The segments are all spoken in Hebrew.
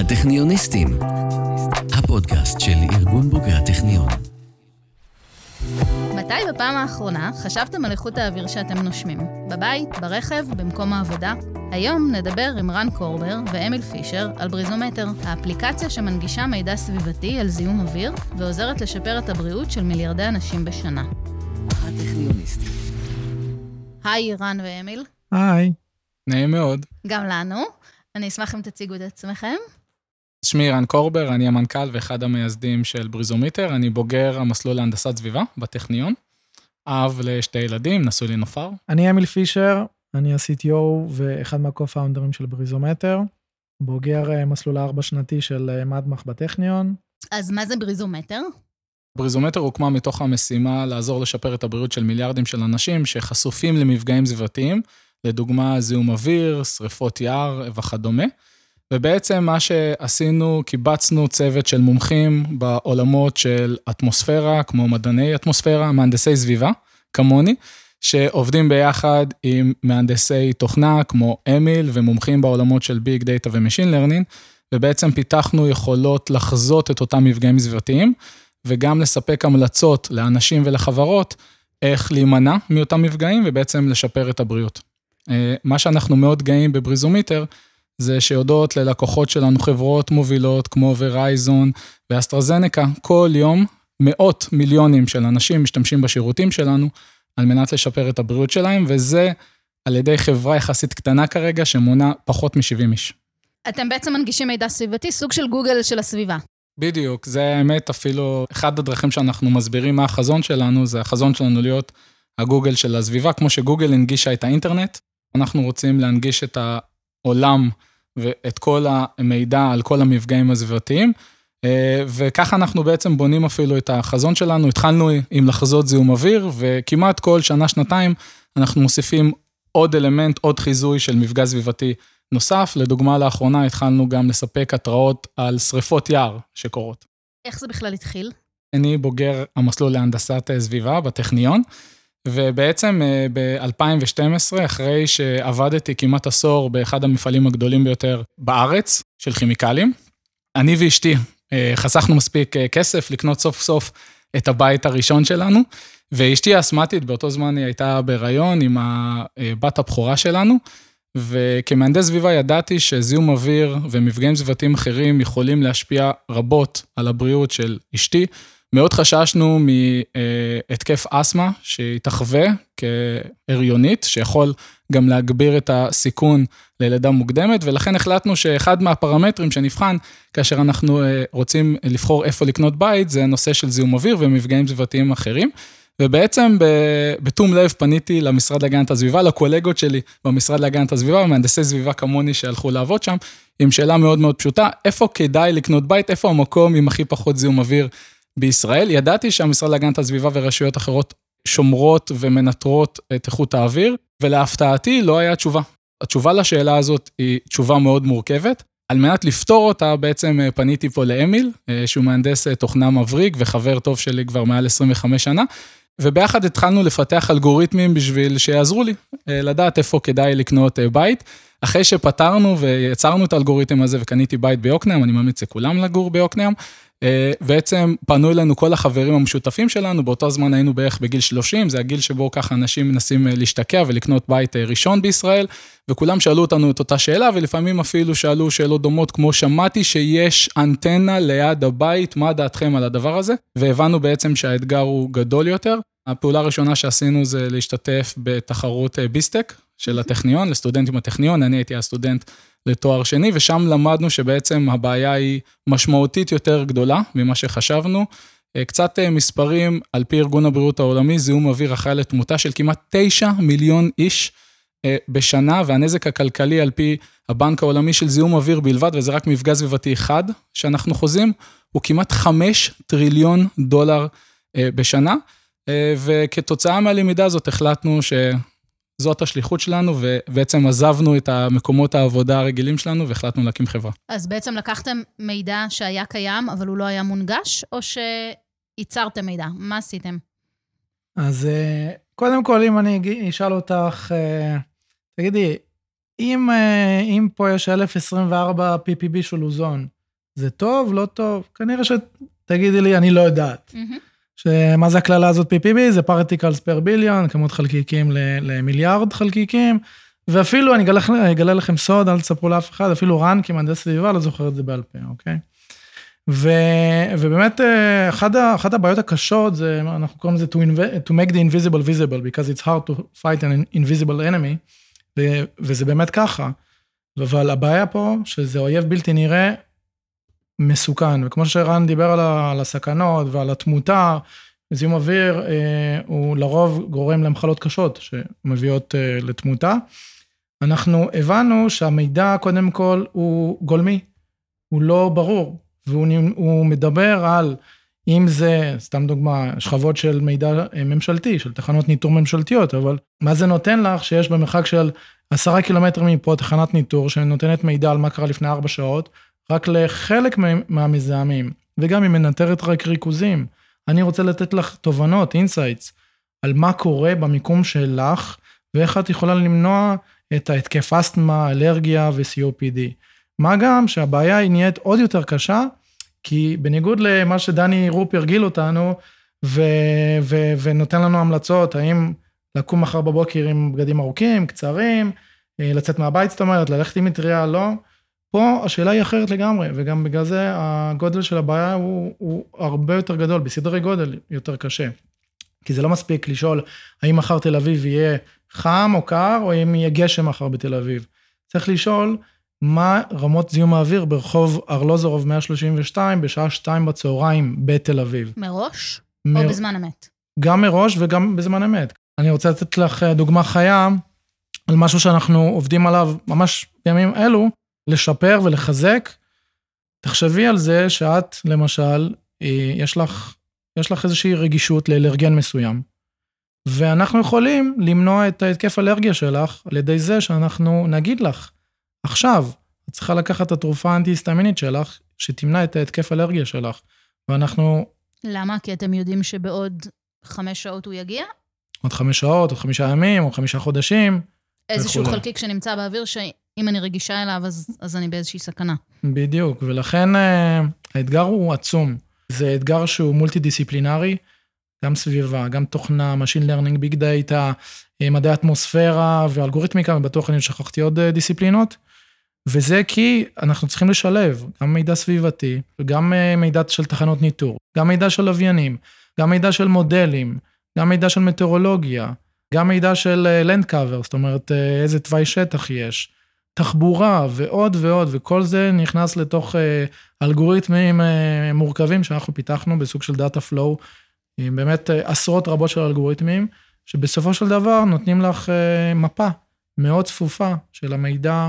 הטכניוניסטים, הפודקאסט של ארגון בוגרי הטכניון. מתי בפעם האחרונה חשבתם על איכות האוויר שאתם נושמים? בבית, ברכב, במקום העבודה? היום נדבר עם רן קורבר ואמיל פישר על בריזומטר, האפליקציה שמנגישה מידע סביבתי על זיהום אוויר ועוזרת לשפר את הבריאות של מיליארדי אנשים בשנה. הטכניוניסטים. היי, רן ואמיל. היי. נעים מאוד. גם לנו. אני אשמח אם תציגו את עצמכם. שמי רן קורבר, אני המנכ"ל ואחד המייסדים של בריזומיטר, אני בוגר המסלול להנדסת סביבה בטכניון, אב לשתי ילדים, נשוי לנופר. אני אמיל פישר, אני ה-CTO ואחד מה-co-founders של בריזומטר, בוגר אה, מסלול הארבע שנתי של אה, מדמח בטכניון. אז מה זה בריזומטר? בריזומטר הוקמה מתוך המשימה לעזור לשפר את הבריאות של מיליארדים של אנשים שחשופים למפגעים סביבתיים, לדוגמה זיהום אוויר, שריפות יער וכדומה. ובעצם מה שעשינו, קיבצנו צוות של מומחים בעולמות של אטמוספירה, כמו מדעני אטמוספירה, מהנדסי סביבה, כמוני, שעובדים ביחד עם מהנדסי תוכנה, כמו אמיל, ומומחים בעולמות של big data ו-machine learning, ובעצם פיתחנו יכולות לחזות את אותם מפגעים סביבתיים, וגם לספק המלצות לאנשים ולחברות איך להימנע מאותם מפגעים ובעצם לשפר את הבריאות. אה, מה שאנחנו מאוד גאים בבריזומיטר, זה שהודות ללקוחות שלנו, חברות מובילות כמו ורייזון ואסטרזנקה, כל יום מאות מיליונים של אנשים משתמשים בשירותים שלנו על מנת לשפר את הבריאות שלהם, וזה על ידי חברה יחסית קטנה כרגע, שמונה פחות מ-70 איש. אתם בעצם מנגישים מידע סביבתי, סוג של גוגל של הסביבה. בדיוק, זה האמת אפילו, אחד הדרכים שאנחנו מסבירים מה החזון שלנו, זה החזון שלנו להיות הגוגל של הסביבה, כמו שגוגל הנגישה את האינטרנט, אנחנו רוצים להנגיש את העולם ואת כל המידע על כל המפגעים הסביבתיים, אה, וככה אנחנו בעצם בונים אפילו את החזון שלנו. התחלנו עם לחזות זיהום אוויר, וכמעט כל שנה-שנתיים אנחנו מוסיפים עוד אלמנט, עוד חיזוי של מפגע סביבתי נוסף. לדוגמה, לאחרונה התחלנו גם לספק התראות על שריפות יער שקורות. איך זה בכלל התחיל? אני בוגר המסלול להנדסת סביבה בטכניון. ובעצם אה, ב-2012, אחרי שעבדתי כמעט עשור באחד המפעלים הגדולים ביותר בארץ, של כימיקלים, אני ואשתי אה, חסכנו מספיק אה, כסף לקנות סוף סוף את הבית הראשון שלנו, ואשתי האסמטית, באותו זמן היא הייתה בהיריון עם הבת הבכורה שלנו, וכמהנדס סביבה ידעתי שזיהום אוויר ומפגעים סביבתיים אחרים יכולים להשפיע רבות על הבריאות של אשתי. מאוד חששנו מהתקף אסתמה שהתאחווה כהריונית, שיכול גם להגביר את הסיכון ללידה מוקדמת, ולכן החלטנו שאחד מהפרמטרים שנבחן כאשר אנחנו אה, רוצים לבחור איפה לקנות בית, זה הנושא של זיהום אוויר ומפגעים סביבתיים אחרים. ובעצם בתום לב פניתי למשרד להגנת הסביבה, לקולגות שלי במשרד להגנת הסביבה, מהנדסי סביבה כמוני שהלכו לעבוד שם, עם שאלה מאוד מאוד פשוטה, איפה כדאי לקנות בית, איפה המקום עם הכי פחות זיהום אוויר בישראל. ידעתי שהמשרד להגנת הסביבה ורשויות אחרות שומרות ומנטרות את איכות האוויר, ולהפתעתי לא היה תשובה. התשובה לשאלה הזאת היא תשובה מאוד מורכבת. על מנת לפתור אותה, בעצם אה, פניתי פה לאמיל, אה, שהוא מהנדס אה, תוכנה מבריק וחבר טוב שלי כבר מעל 25 שנה, וביחד התחלנו לפתח אלגוריתמים בשביל שיעזרו לי לדעת איפה כדאי לקנות בית. אחרי שפתרנו ויצרנו את האלגוריתם הזה וקניתי בית ביוקנעם, אני ממליץ לכולם לגור ביוקנעם, אה, בעצם פנו אלינו כל החברים המשותפים שלנו, באותו זמן היינו בערך בגיל 30, זה הגיל שבו ככה אנשים מנסים אה, להשתקע ולקנות בית אה, ראשון בישראל, וכולם שאלו אותנו את אותה שאלה, ולפעמים אפילו שאלו שאלות דומות, כמו שמעתי שיש אנטנה ליד הבית, מה דעתכם על הדבר הזה? והבנו בעצם שהאתגר הוא גדול יותר. הפעולה הראשונה שעשינו זה להשתתף בתחרות ביסטק של הטכניון, לסטודנטים בטכניון, אני הייתי הסטודנט לתואר שני, ושם למדנו שבעצם הבעיה היא משמעותית יותר גדולה ממה שחשבנו. אה, קצת אה, מספרים, על פי ארגון הבריאות העולמי, זיהום אוויר אחראי לתמותה של כמעט 9 מיליון איש אה, בשנה, והנזק הכלכלי על פי הבנק העולמי של זיהום אוויר בלבד, וזה רק מפגע סביבתי אחד שאנחנו חוזים, הוא כמעט 5 טריליון דולר בשנה. וכתוצאה מהלמידה הזאת החלטנו ש... זאת השליחות שלנו, ובעצם עזבנו את המקומות העבודה הרגילים שלנו והחלטנו להקים חברה. אז בעצם לקחתם מידע שהיה קיים, אבל הוא לא היה מונגש, או שייצרתם מידע? מה עשיתם? אז אה, קודם כל, אם אני אשאל אותך, אה, תגידי, אם, אה, אם פה יש 1024 PPB של אוזון, זה טוב, לא טוב? כנראה שתגידי לי, אני לא יודעת. מהמם. שמה זה הקללה הזאת PPB? זה particles per billion, כמות חלקיקים למיליארד חלקיקים, ואפילו, אני אגלה, אגלה לכם סוד, אל תספרו לאף אחד, אפילו רן כמהנדס סביבה לא זוכר את זה בעל פה, אוקיי? ו, ובאמת, אה, אחד, ה- אחת הבעיות הקשות זה, אנחנו קוראים לזה to, to make the invisible visible, because it's hard to fight an invisible enemy, ו, וזה באמת ככה. אבל הבעיה פה, שזה אויב בלתי נראה, מסוכן, וכמו שרן דיבר על, הסכנות ועל התמותה, זיהום אוויר אה, הוא לרוב גורם למחלות קשות שמביאות אה, לתמותה. אנחנו הבנו שהמידע קודם כל הוא גולמי, הוא לא ברור, והוא מדבר על, אם זה, סתם דוגמה, שכבות של מידע אה, ממשלתי, של תחנות ניטור ממשלתיות, אבל מה זה נותן לך שיש במרחק של עשרה קילומטר מפה תחנת ניטור שנותנת מידע על מה קרה לפני ארבע שעות, רק לחלק מה- מהמזהמים, וגם היא מנטרת רק ריכוזים. אני רוצה לתת לך תובנות, insights, על מה קורה במיקום שלך, ואיך את יכולה למנוע את ההתקף אסתמה, אלרגיה ו-COPD. מה גם שהבעיה היא נהיית עוד יותר קשה, כי בניגוד למה שדני רופ הרגיל אותנו, ו- ו- ונותן לנו המלצות, האם לקום מחר בבוקר עם בגדים ארוכים, קצרים, אה, לצאת מהבית, זאת אומרת, ללכת עם מטריה, לא. פה השאלה היא אחרת לגמרי, וגם בגלל זה הגודל של הבעיה הוא, הוא הרבה יותר גדול, בסדרי גודל יותר קשה. כי זה לא מספיק לשאול האם מחר תל אביב יהיה חם או קר, או אם יהיה גשם מחר בתל אביב. צריך לשאול מה רמות זיהום האוויר ברחוב ארלוזורוב 132 בשעה 2 בצהריים בתל אביב. מראש מ- או בזמן אמת? גם מראש וגם בזמן אמת. אני רוצה לתת לך אה, דוגמה חיה על משהו שאנחנו עובדים עליו ממש בימים אלו, לשפר ולחזק. תחשבי על זה שאת, למשל, אה, יש לך, יש לך איזושהי רגישות לאלרגן מסוים, ואנחנו יכולים למנוע את ההתקף אלרגיה שלך על ידי זה שאנחנו נגיד לך, עכשיו, את צריכה לקחת את התרופה האנטי-היסטמינית שלך, שתמנע את ההתקף אלרגיה שלך. ואנחנו למה? כי אתם יודעים שבעוד חמש שעות הוא יגיע? עוד חמש שעות, עוד חמישה ימים, או חמישה חודשים. איזשהו וכולי. חלקיק שנמצא באוויר, שאם אני רגישה אליו, אז, אז אני באיזושהי סכנה. בדיוק, ולכן אה, האתגר הוא עצום. זה אתגר שהוא מולטי דיסציפלינרי, גם סביבה, גם תוכנה, Machine Learning, Big Data, אה, מדעי אטמוספירה ואלגוריתמיקה, ובטוח אני שכחתי עוד אה, דיסציפלינות. וזה כי אנחנו צריכים לשלב גם מידע סביבתי, אה, מידע של תחנות ניטור, גם מידע של לוויינים, גם מידע של מודלים, גם מידע של מטאורולוגיה, גם מידע של Land Cover, זאת אומרת איזה תוואי שטח יש, תחבורה ועוד ועוד, וכל זה נכנס לתוך אה, אלגוריתמים אה, מורכבים שאנחנו פיתחנו בסוג של דאטה פלואו, עם באמת אה, עשרות רבות של אלגוריתמים, שבסופו של דבר נותנים לך מפה מאוד צפופה של המידע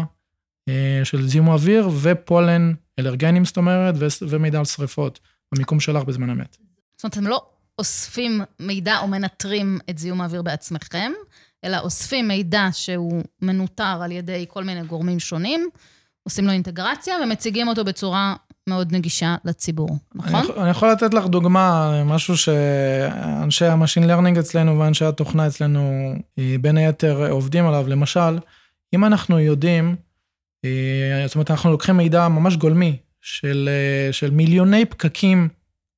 של זיהום אוויר ו-pollen, אלרגנים זאת אומרת, ומידע על שריפות, במיקום שלך בזמן אמת. זאת אומרת, אתם לא אוספים מידע או מנטרים את זיהום האוויר בעצמכם, אלא אוספים מידע שהוא מנוטר על ידי כל מיני גורמים שונים, עושים לו אינטגרציה ומציגים אותו בצורה מאוד נגישה לציבור, נכון? אני, יכול- אני יכול לתת לך דוגמה, משהו שאנשי ה-machine learning אצלנו ואנשי התוכנה אצלנו אה, בין היתר עובדים עליו. למשל, אם אנחנו יודעים, אה, זאת אומרת, אנחנו לוקחים מידע ממש גולמי של, אה, של מיליוני פקקים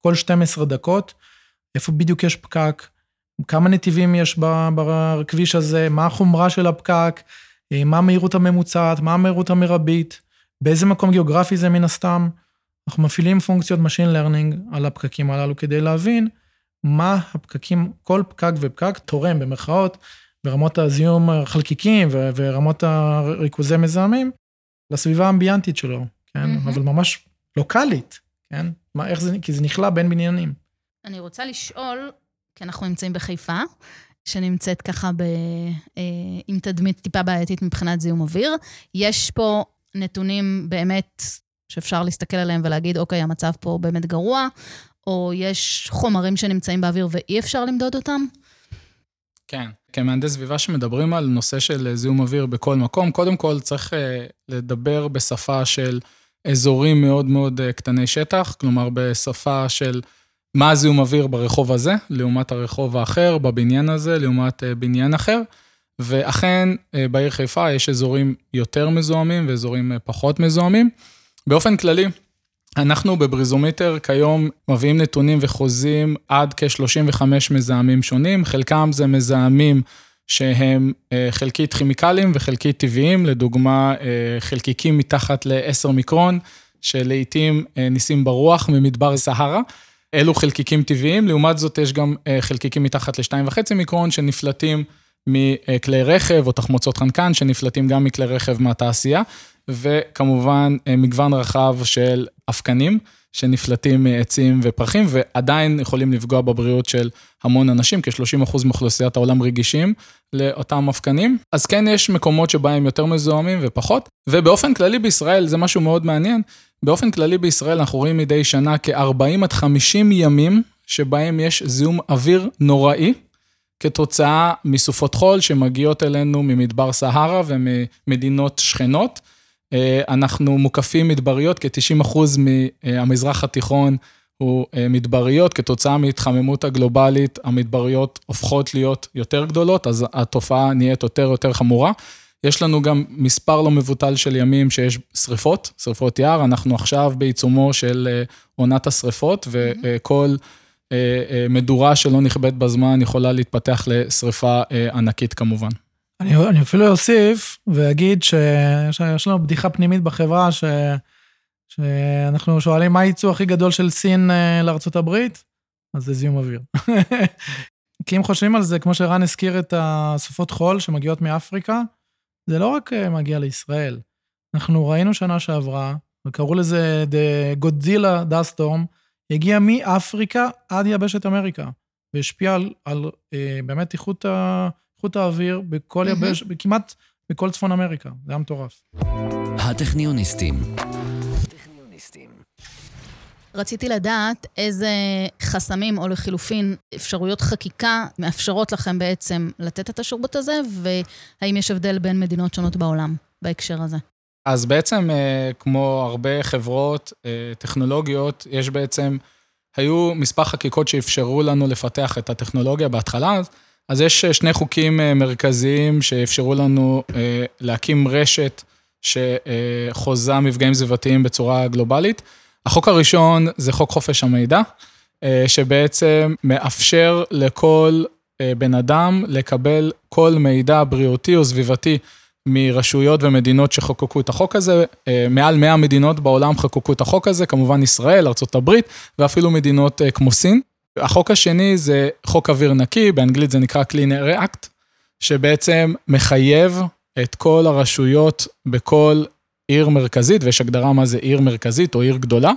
כל 12 דקות, איפה בדיוק יש פקק, כמה נתיבים יש בכביש הזה, מה החומרה של הפקק, אה, מה המהירות הממוצעת, מה המהירות המרבית, באיזה מקום גיאוגרפי זה מן הסתם. אנחנו מפעילים פונקציות Machine Learning על הפקקים הללו כדי להבין מה הפקקים, כל פקק ופקק תורם במרכאות ברמות הזיהום החלקיקים ורמות הריכוזי מזהמים לסביבה האמביאנטית שלו, כן? מהמם. אבל ממש לוקאלית, כן? מה, איך זה, כי זה נכלא בין בניינים. אני רוצה לשאול, כי אנחנו נמצאים בחיפה, שנמצאת ככה ב, אה, עם תדמית טיפה בעייתית מבחינת זיהום אוויר. יש פה נתונים באמת שאפשר להסתכל עליהם ולהגיד, אוקיי, המצב פה באמת גרוע, או יש חומרים שנמצאים באוויר ואי אפשר למדוד אותם? כן. כמהנדס סביבה שמדברים על נושא של זיהום אוויר בכל מקום, קודם כל צריך אה, לדבר בשפה של אזורים מאוד מאוד אה, קטני שטח, כלומר בשפה של מה הזיהום אוויר ברחוב הזה, לעומת הרחוב האחר, בבניין הזה, לעומת אה, בניין אחר. ואכן, אה, בעיר חיפה יש אזורים יותר מזוהמים ואזורים אה, פחות מזוהמים. באופן כללי, אנחנו בבריזומיטר כיום מביאים נתונים וחוזים עד כ-35 מזהמים שונים, חלקם זה מזהמים שהם חלקית כימיקלים וחלקית טבעיים, לדוגמה חלקיקים מתחת ל-10 מיקרון, שלעיתים ניסים ברוח ממדבר סהרה. אלו חלקיקים טבעיים, לעומת זאת יש גם חלקיקים מתחת ל-2.5 מיקרון שנפלטים מכלי רכב או תחמוצות חנקן שנפלטים גם מכלי רכב מהתעשייה, וכמובן מגוון רחב של אבקנים שנפלטים מעצים ופרחים ועדיין יכולים לפגוע בבריאות של המון אנשים, כ-30% מאוכלוסיית העולם רגישים לאותם אבקנים. אז כן, יש מקומות שבהם יותר מזוהמים ופחות, ובאופן כללי בישראל, זה משהו מאוד מעניין, באופן כללי בישראל אנחנו רואים מדי שנה כ-40 עד 50 ימים שבהם יש זיהום אוויר נוראי. כתוצאה מסופות חול שמגיעות אלינו ממדבר סהרה וממדינות שכנות. אה, אנחנו מוקפים מדבריות, כ-90% מהמזרח התיכון הוא אה, מדבריות, כתוצאה מהתחממות הגלובלית, המדבריות הופכות להיות יותר גדולות, אז התופעה נהיית יותר יותר חמורה. יש לנו גם מספר לא מבוטל של ימים שיש שריפות, שריפות יער, אנחנו עכשיו בעיצומו של אה, עונת השריפות, וכל... אה, אה, מדורה שלא נכבדת בזמן יכולה להתפתח לשריפה ענקית כמובן. אני, אני אפילו אוסיף ואגיד שיש לנו בדיחה פנימית בחברה, ש, שאנחנו שואלים מה הייצוא הכי גדול של סין לארצות הברית, אז זה זיהום אוויר. כי אם חושבים על זה, כמו שרן הזכיר את הסופות חול שמגיעות מאפריקה, זה לא רק מגיע לישראל. אנחנו ראינו שנה שעברה, וקראו לזה The Godzilla Dust הגיע מאפריקה עד יבשת אמריקה, והשפיע על, על אה, באמת איכות, איכות האוויר בכל יבש, כמעט בכל צפון אמריקה, זה היה מטורף. הטכניוניסטים. רציתי לדעת איזה חסמים, או לחילופין, אפשרויות חקיקה מאפשרות לכם בעצם לתת את השירות הזה, והאם יש הבדל בין מדינות שונות בעולם בהקשר הזה. אז בעצם, אה, כמו הרבה חברות אה, טכנולוגיות, יש בעצם, היו מספר חקיקות שאפשרו לנו לפתח את הטכנולוגיה בהתחלה, אז יש אה, שני חוקים מרכזיים שאפשרו לנו להקים רשת שחוזה מפגעים סביבתיים בצורה גלובלית. החוק הראשון זה חוק חופש המידע, שבעצם מאפשר לכל בן אדם לקבל כל מידע בריאותי או סביבתי מרשויות ומדינות שחוקקו את החוק הזה, אה, מעל 100 מדינות בעולם חוקקו את החוק הזה, כמובן ישראל, ארה"ב ואפילו מדינות אה, כמו סין. החוק השני זה חוק אוויר נקי, באנגלית זה נקרא Clean Air Act, שבעצם מחייב את כל הרשויות בכל עיר מרכזית, ויש הגדרה מה זה עיר מרכזית או עיר גדולה,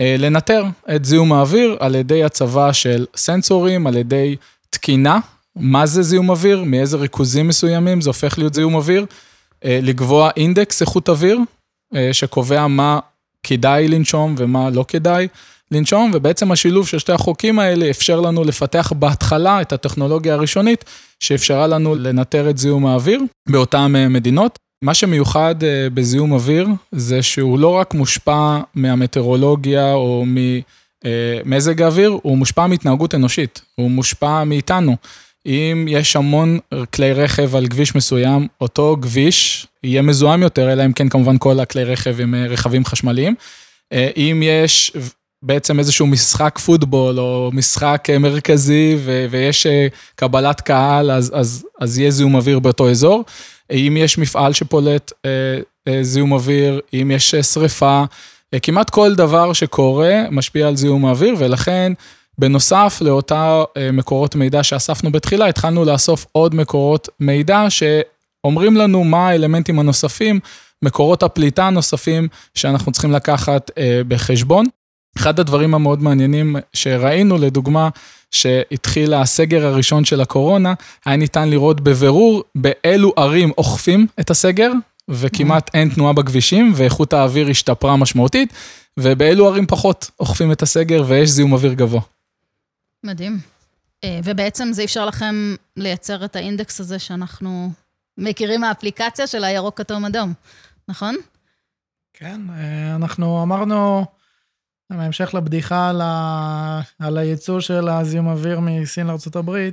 אה, לנטר את זיהום האוויר על ידי הצבה של סנסורים, על ידי תקינה. מה זה זיהום אוויר, מאיזה ריכוזים מסוימים זה הופך להיות זיהום אוויר, אה, לקבוע אינדקס איכות אוויר, אה, שקובע מה כדאי לנשום ומה לא כדאי לנשום, ובעצם השילוב של שתי החוקים האלה אפשר לנו לפתח בהתחלה את הטכנולוגיה הראשונית, שאפשרה לנו לנטר את זיהום האוויר באותן אה, מדינות. מה שמיוחד בזיהום אוויר זה שהוא לא רק מושפע מהמטאורולוגיה או ממזג האוויר, הוא מושפע מהתנהגות אנושית, הוא מושפע מאיתנו. אם יש המון כלי רכב על כביש מסוים, אותו כביש יהיה מזוהם יותר, אלא אם כן כמובן כל הכלי רכב אה, רכבים חשמליים. אה, אם יש בעצם איזשהו משחק פוטבול או משחק אה, מרכזי ו- ויש קבלת קהל, אז, אז, אז יהיה זיהום אוויר באותו אזור. אם יש מפעל שפולט זיהום אוויר, אם יש שריפה, כמעט כל דבר שקורה משפיע על זיהום האוויר, ולכן בנוסף לאותה אה, מקורות מידע שאספנו בתחילה, התחלנו לאסוף עוד מקורות מידע שאומרים לנו מה האלמנטים הנוספים, מקורות הפליטה הנוספים שאנחנו צריכים לקחת אה, בחשבון. אחד הדברים המאוד מעניינים שראינו, לדוגמה, שהתחיל הסגר הראשון של הקורונה, היה ניתן לראות בבירור באילו ערים אוכפים את הסגר, וכמעט אין תנועה בכבישים, ואיכות האוויר השתפרה משמעותית, ובאילו ערים פחות אוכפים את הסגר ויש זיהום אוויר גבוה. מדהים. אה, ובעצם זה אפשר לכם לייצר את האינדקס הזה שאנחנו מכירים מהאפליקציה של הירוק, כתום, אדום, נכון? כן, אה, אנחנו אמרנו, בהמשך לבדיחה על, ה... על הייצוא של הזיהום אוויר מסין לארה"ב,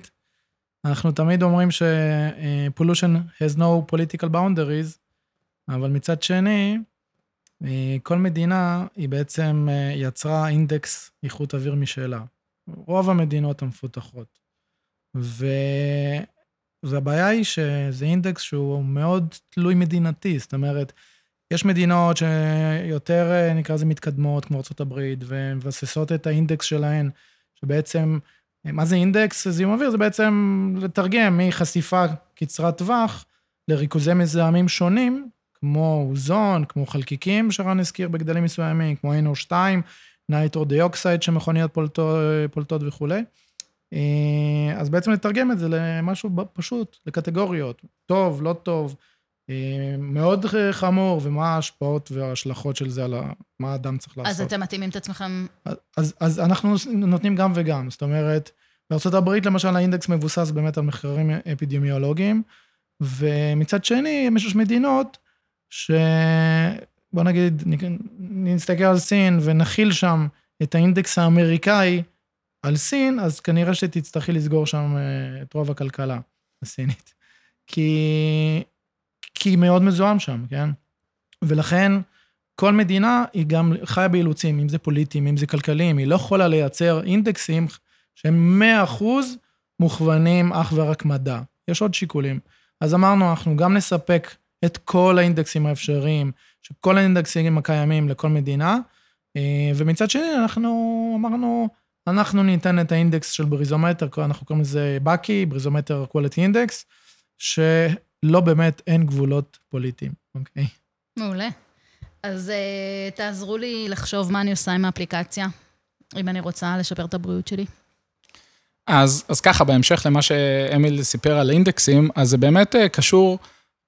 אנחנו תמיד אומרים ש-pollution has no political boundaries, אבל מצד שני, אה, כל מדינה היא בעצם אה, יצרה אינדקס איכות אוויר משלה. רוב המדינות המפותחות. ו... והבעיה היא שזה אינדקס שהוא מאוד תלוי מדינתי, זאת אומרת, יש מדינות שיותר, אה, נקרא לזה, מתקדמות, כמו ארה"ב, ומבססות את האינדקס שלהן, שבעצם, מה זה אינדקס זיהום אוויר? זה בעצם לתרגם מחשיפה קצרת טווח לריכוזי מזהמים שונים, כמו אוזון, כמו חלקיקים שרן הזכיר בגדלים מסוימים, כמו NO2, nitro dioxide שמכוניות פולטות, פולטות וכולי. אה, אז בעצם לתרגם את זה למשהו פשוט, לקטגוריות, טוב, לא טוב, אה, מאוד חמור, ומה ההשפעות וההשלכות של זה על מה האדם צריך לעשות. אז אתם מתאימים את עצמכם? אז, אז אנחנו נותנים גם וגם, זאת אומרת, בארה"ב למשל האינדקס מבוסס באמת על מחקרים אפידמיולוגיים, ומצד שני, יש מדינות ש... בוא נגיד, נסתכל על סין ונכיל שם את האינדקס האמריקאי על סין, אז כנראה שתצטרכי לסגור שם אה, את רוב הכלכלה הסינית. כי, כי מאוד מזוהם שם, כן? ולכן כל מדינה היא גם חיה באילוצים, אם זה פוליטיים, אם זה כלכליים, היא לא יכולה לייצר אינדקסים שהם 100% מוכוונים אך ורק מדע. יש עוד שיקולים. אז אמרנו, אנחנו גם נספק את כל האינדקסים האפשריים, שכל האינדקסים הקיימים לכל מדינה, אה, ומצד שני אנחנו אמרנו, אנחנו ניתן את האינדקס של בריזומטר, אנחנו קוראים לזה בקי, בריזומטר quality index, שלא באמת אין גבולות פוליטיים, אוקיי? מעולה. אז uh, תעזרו לי לחשוב מה אני עושה עם האפליקציה, אם אני רוצה לשפר את הבריאות שלי. אז, אז ככה, בהמשך למה שאמיל סיפר על אינדקסים, אז זה באמת uh, קשור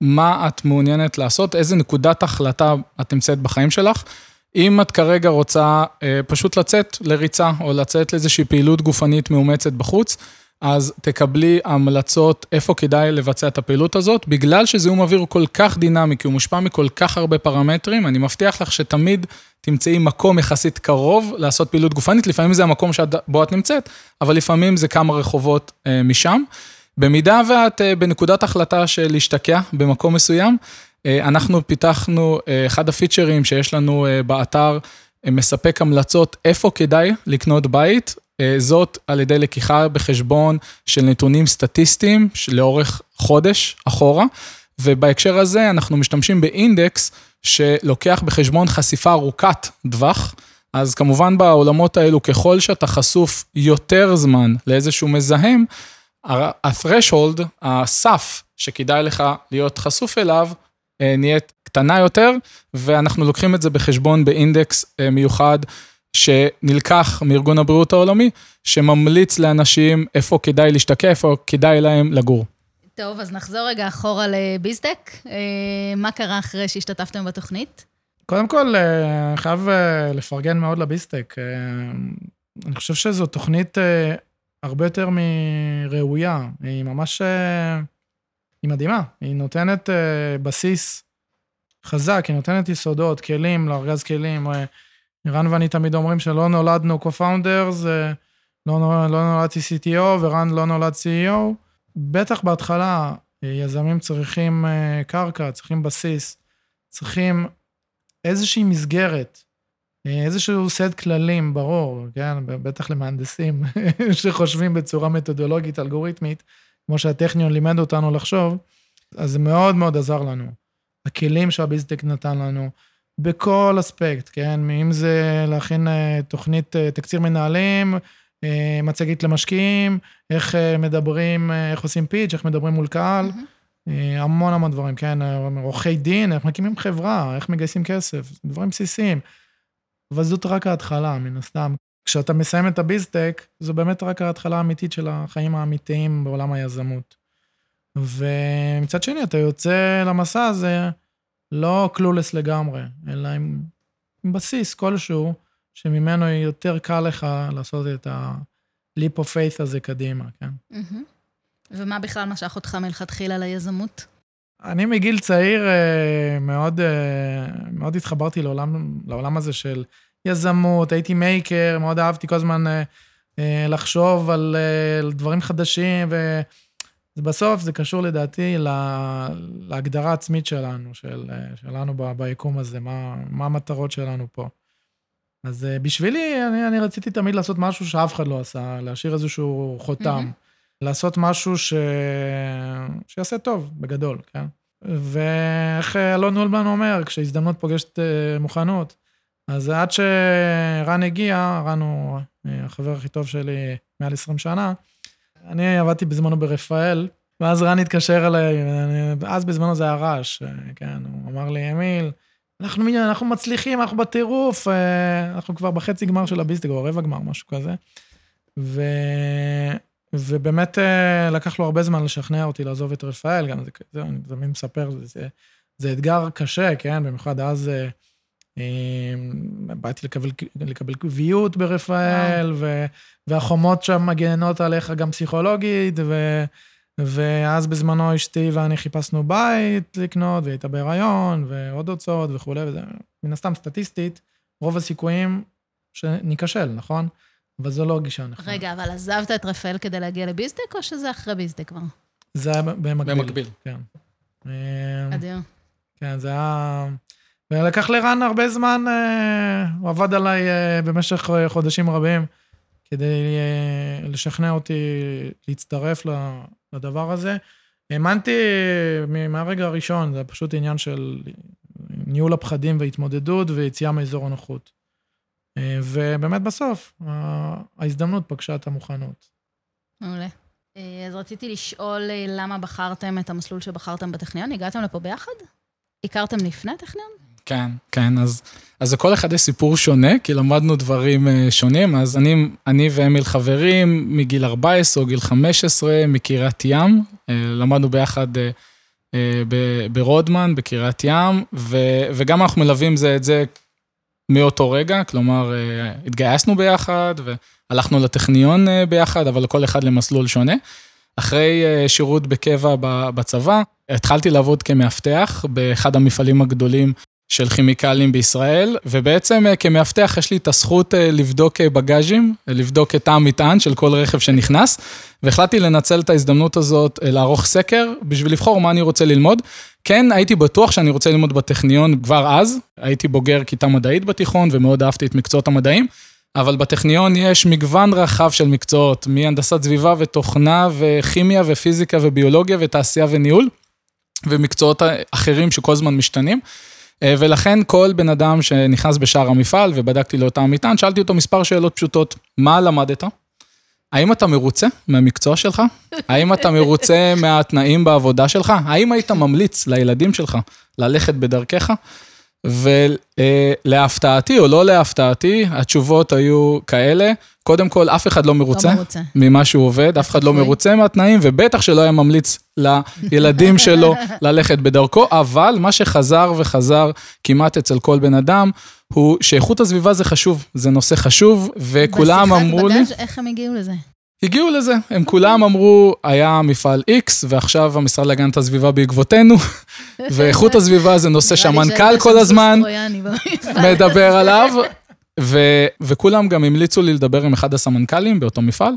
מה את מעוניינת לעשות, איזה נקודת החלטה את נמצאת בחיים שלך. אם את כרגע רוצה אה, פשוט לצאת לריצה, או לצאת לאיזושהי פעילות גופנית מאומצת בחוץ, אז תקבלי המלצות איפה כדאי לבצע את הפעילות הזאת, בגלל שזיהום אוויר הוא כל כך דינמי, כי הוא מושפע מכל כך הרבה פרמטרים, אני מבטיח לך שתמיד תמצאי מקום יחסית קרוב לעשות פעילות גופנית, לפעמים זה המקום שבו את נמצאת, אבל לפעמים זה כמה רחובות אה, משם. במידה ואת אה, בנקודת החלטה של להשתקע במקום מסוים, אה, אנחנו פיתחנו, אה, אחד הפיצ'רים שיש לנו באתר, מספק המלצות איפה כדאי לקנות בית, זאת על ידי לקיחה בחשבון של נתונים סטטיסטיים לאורך חודש אחורה, ובהקשר הזה אנחנו משתמשים באינדקס שלוקח בחשבון חשיפה ארוכת טווח. אז כמובן בעולמות האלו, ככל שאתה חשוף יותר זמן לאיזשהו מזהם, ה-threshold, הסף שכדאי לך להיות חשוף אליו, אה, נהיית קטנה יותר, ואנחנו לוקחים את זה בחשבון באינדקס אה, מיוחד שנלקח מארגון הבריאות העולמי, שממליץ לאנשים איפה כדאי להשתקע, איפה כדאי להם לגור. טוב, אז נחזור רגע אחורה לביזטק. אה, מה קרה אחרי שהשתתפתם בתוכנית? קודם כל, אני חייב לפרגן מאוד לביסטק. אני חושב שזו תוכנית הרבה יותר מראויה. היא ממש... אה, היא מדהימה. היא נותנת אה, בסיס חזק, היא נותנת יסודות, כלים, לארגז כלים. רן ואני תמיד אומרים שלא נולדנו co-founders, לא, לא נולדתי CTO ורן לא נולד CEO. בטח בהתחלה יזמים צריכים קרקע, צריכים בסיס, צריכים איזושהי מסגרת איזשהו סט כללים ברור, כן, בטח למהנדסים שחושבים בצורה מתודולוגית, אלגוריתמית, כמו שהטכניון לימד אותנו לחשוב, אז זה מאוד מאוד עזר לנו. הכלים שהביזטק נתן לנו, בכל אספקט, כן, אם זה להכין אה, תוכנית אה, תקציר מנהלים, אה, מצגת למשקיעים, איך מדברים, איך עושים פיץ', איך מדברים מול קהל, mm-hmm. המון המון דברים, כן, עורכי דין, איך מקימים חברה, איך מגייסים כסף, דברים בסיסיים. אבל זאת רק ההתחלה, מן הסתם. כשאתה מסיים את הביזטק, זו באמת רק ההתחלה האמיתית של החיים האמיתיים בעולם היזמות. ומצד שני, אתה יוצא למסע הזה לא קלולס לגמרי, אלא עם, עם בסיס כלשהו, שממנו יותר קל לך לעשות את ה-leap of faith הזה קדימה, כן? Mm-hmm. ומה בכלל משך אותך מלכתחילה ליזמות? אני מגיל צעיר אה, מאוד, אה, מאוד התחברתי לעולם, לעולם הזה של יזמות, הייתי מייקר, מאוד אהבתי כל הזמן אה, לחשוב על, על דברים חדשים, אז בסוף זה קשור לדעתי לה, להגדרה העצמית שלנו, של, שלנו ב, ביקום הזה, מה, מה המטרות שלנו פה. אז אה, בשבילי, אני, אני רציתי תמיד לעשות משהו שאף אחד לא עשה, להשאיר איזשהו חותם, mm-hmm. לעשות משהו ש... שיעשה טוב, בגדול, כן? ואיך אלון אולמן אומר, כשהזדמנות פוגשת אה, מוכנות, אז עד שרן הגיע, רן הוא אה, החבר הכי טוב שלי מעל 20 שנה, אני עבדתי בזמנו ברפאל, ואז רן התקשר אליי, אז בזמנו זה היה רעש, כן, הוא אמר לי, אמיל, אנחנו, אנחנו מצליחים, אנחנו בטירוף, אה, אנחנו כבר בחצי גמר של הביסטיג, או רבע גמר, משהו כזה. ו... ובאמת אה, לקח לו הרבה זמן לשכנע אותי לעזוב את רפאל, גם זה, זה אני תמיד מספר, זה, זה, זה אתגר קשה, כן? במיוחד אז אה, באתי לקבל, לקבל קביעות ברפאל, ו, והחומות שם מגנות עליך גם פסיכולוגית, ו... ואז בזמנו אשתי ואני חיפשנו בית לקנות, והיא הייתה בהיריון, ועוד הוצאות וכולי, וזה מן הסתם סטטיסטית, רוב הסיכויים שניכשל, נכון? אבל זו לא הגישה הנכונה. רגע, אבל עזבת את רפאל כדי להגיע לביזדק, או שזה אחרי ביזדק כבר? זה היה במקביל. במקביל. כן. אדיר. כן, זה היה... ולקח לרן הרבה זמן, אה, הוא עבד עליי אה, במשך אה, חודשים רבים כדי לשכנע אותי להצטרף לדבר הזה. האמנתי מהרגע הראשון, זה פשוט עניין של ניהול הפחדים והתמודדות ויציאה מאזור הנוחות. ובאמת בסוף, ההזדמנות פגשה את המוכנות. מעולה. אז רציתי לשאול למה בחרתם את המסלול שבחרתם בטכניון? הגעתם לפה ביחד? הכרתם לפני הטכניון? כן, כן, אז, אז לכל אחד יש סיפור שונה, כי למדנו דברים אה, שונים. אז אני, אני ואמיל חברים מגיל 14 או גיל 15 מקריית ים, אה, למדנו ביחד אה, ברודמן, בקריית ים, ו, וגם אנחנו מלווים זה את זה מאותו רגע, כלומר, התגייסנו ביחד והלכנו לטכניון ביחד, אבל לכל אחד למסלול שונה. אחרי שירות בקבע בצבא, התחלתי לעבוד כמאבטח באחד המפעלים הגדולים של כימיקלים בישראל, ובעצם אה, כמאבטח יש לי את הזכות אה, לבדוק אה, בגאז'ים, לבדוק את המטען של כל רכב שנכנס, והחלטתי לנצל את ההזדמנות הזאת לערוך סקר בשביל לבחור מה אני רוצה ללמוד. כן, הייתי בטוח שאני רוצה ללמוד בטכניון כבר אז, הייתי בוגר כיתה מדעית בתיכון ומאוד אהבתי את מקצועות המדעים, אבל בטכניון יש מגוון רחב של מקצועות, מהנדסת סביבה ותוכנה וכימיה ופיזיקה וביולוגיה ותעשייה וניהול, ומקצועות אחרים שכל הזמן משתנים. אה, ולכן כל בן אדם שנכנס בשער המפעל ובדקתי לו את המטען, שאלתי אותו מספר שאלות פשוטות. מה למדת? האם אתה מרוצה מהמקצוע שלך? האם אתה מרוצה מהתנאים בעבודה שלך? האם היית ממליץ לילדים שלך ללכת בדרכך? ולהפתעתי או לא להפתעתי, התשובות היו כאלה. קודם כל, אף אחד לא מרוצה, לא מרוצה. ממה שהוא עובד, אף אחד לא מרוצה מהתנאים, ובטח שלא היה ממליץ לילדים שלו ללכת בדרכו, אבל מה שחזר וחזר כמעט אצל כל בן אדם, הוא שאיכות הסביבה זה חשוב, זה נושא חשוב, וכולם אמרו לי... בשיחת בגז' איך הם הגיעו לזה? הגיעו לזה, הם כולם אמרו, היה מפעל X, ועכשיו המשרד להגנת הסביבה בעקבותינו, ואיכות הסביבה זה נושא שהמנכ"ל כל הזמן מדבר עליו, ו- וכולם גם המליצו לי לדבר עם אחד הסמנכ"לים באותו מפעל,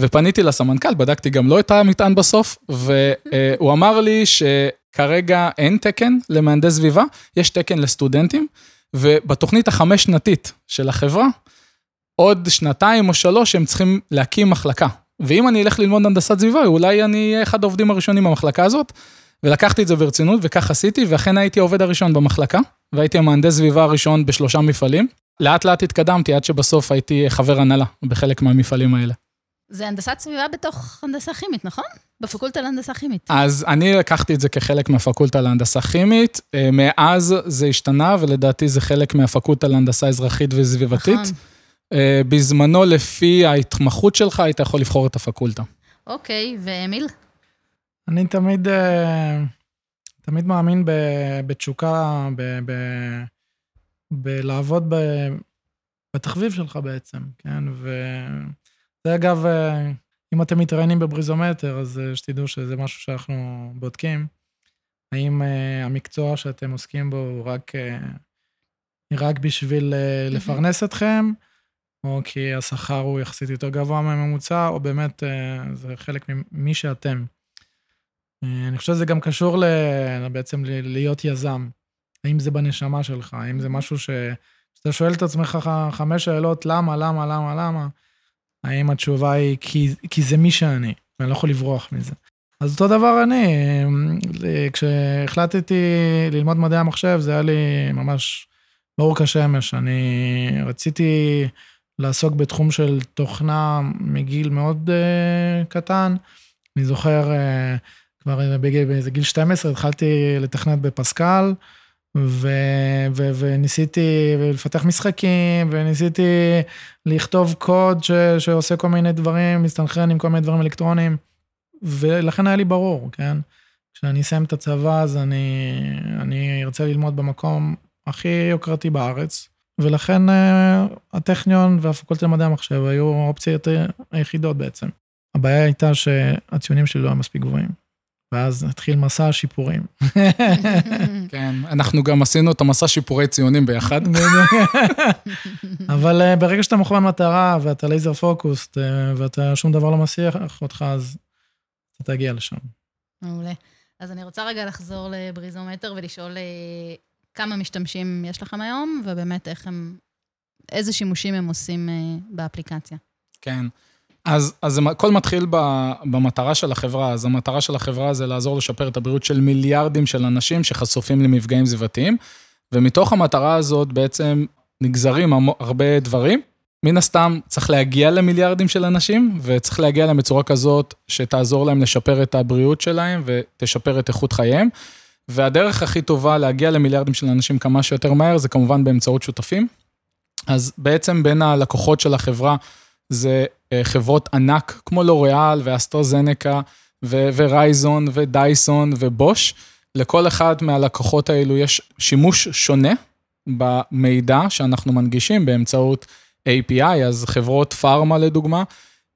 ופניתי לסמנכ"ל, בדקתי גם לו את המטען בסוף, והוא אמר לי שכרגע אין תקן למהנדס סביבה, יש תקן לסטודנטים, ובתוכנית החמש-שנתית של החברה, עוד שנתיים או שלוש הם צריכים להקים מחלקה. ואם אני אלך ללמוד הנדסת סביבה, אולי אני אהיה אחד העובדים הראשונים במחלקה הזאת. ולקחתי את זה ברצינות, וכך עשיתי, ואכן הייתי העובד הראשון במחלקה, והייתי המהנדס סביבה הראשון בשלושה מפעלים. לאט לאט התקדמתי עד שבסוף הייתי חבר הנהלה בחלק מהמפעלים האלה. זה הנדסת סביבה בתוך הנדסה כימית, נכון? בפקולטה להנדסה כימית. אז אני לקחתי את זה כחלק מהפקולטה להנדסה כימית, אה, מאז זה השתנה, ולדעתי זה חלק מהפקולטה להנדסה אזרחית וסביבתית. נכון. אה, בזמנו, לפי ההתמחות שלך, היית יכול לבחור את הפקולטה. אוקיי, ואמיל? אני תמיד, אה, תמיד מאמין בתשוקה, בלעבוד בתחביב שלך בעצם, כן? וזה אגב, אה, אם אתם מתראיינים בבריזומטר, אז שתדעו שזה משהו שאנחנו בודקים. האם המקצוע שאתם עוסקים בו הוא רק, רק בשביל לפרנס אתכם, או כי השכר הוא יחסית יותר גבוה מהממוצע, או באמת אה, זה חלק ממי שאתם. אה, אני חושב שזה גם קשור ל... בעצם ל... להיות יזם. האם זה בנשמה שלך? האם זה משהו ש... כשאתה שואל את עצמך חמש שאלות, למה, למה, למה, למה, האם התשובה היא כי, כי זה מי שאני, ואני לא יכול לברוח מזה. אז אותו דבר אני, אה, כשהחלטתי ללמוד מדעי המחשב, זה היה לי ממש ברור כשמש. אני רציתי לעסוק בתחום של תוכנה מגיל מאוד uh, קטן. אני זוכר, uh, כבר באיזה גיל 12 התחלתי לתכנת בפסקל, ו, ו, וניסיתי לפתח משחקים, וניסיתי לכתוב קוד ש, שעושה כל מיני דברים, מסתנכרן עם כל מיני דברים אלקטרוניים, ולכן היה לי ברור, כן? כשאני אסיים את הצבא, אז אני, אני ארצה ללמוד במקום הכי יוקרתי בארץ, ולכן uh, הטכניון והפקולטה למדעי המחשב היו האופציות היחידות בעצם. הבעיה הייתה שהציונים שלי לא היו מספיק גבוהים. ואז התחיל מסע השיפורים. כן, אנחנו גם עשינו את המסע שיפורי ציונים ביחד. אבל uh, ברגע שאתה מוכוון מטרה ואתה לייזר פוקוסט uh, ואתה שום דבר לא מסיח אותך, אז אתה תגיע לשם. מעולה. אז אני רוצה רגע לחזור לבריזומטר ולשאול כמה משתמשים יש לכם היום, ובאמת איך הם, איזה שימושים הם עושים uh, באפליקציה. כן. אז, אז הכל מתחיל במטרה של החברה. אז המטרה של החברה זה לעזור לשפר את הבריאות של מיליארדים של אנשים שחשופים למפגעים סביבתיים, ומתוך המטרה הזאת בעצם נגזרים הרבה דברים. מן הסתם צריך להגיע למיליארדים של אנשים, וצריך להגיע להם בצורה כזאת שתעזור להם לשפר את הבריאות שלהם ותשפר את איכות חייהם. והדרך הכי טובה להגיע למיליארדים של אנשים כמה שיותר מהר, זה כמובן באמצעות שותפים. אז בעצם בין הלקוחות של החברה זה אה, חברות ענק, כמו לוריאל ואסטרוזנקה ורייזון ודייסון ובוש. לכל אחד מהלקוחות האלו יש שימוש שונה במידע שאנחנו מנגישים באמצעות API, אז חברות פארמה לדוגמה,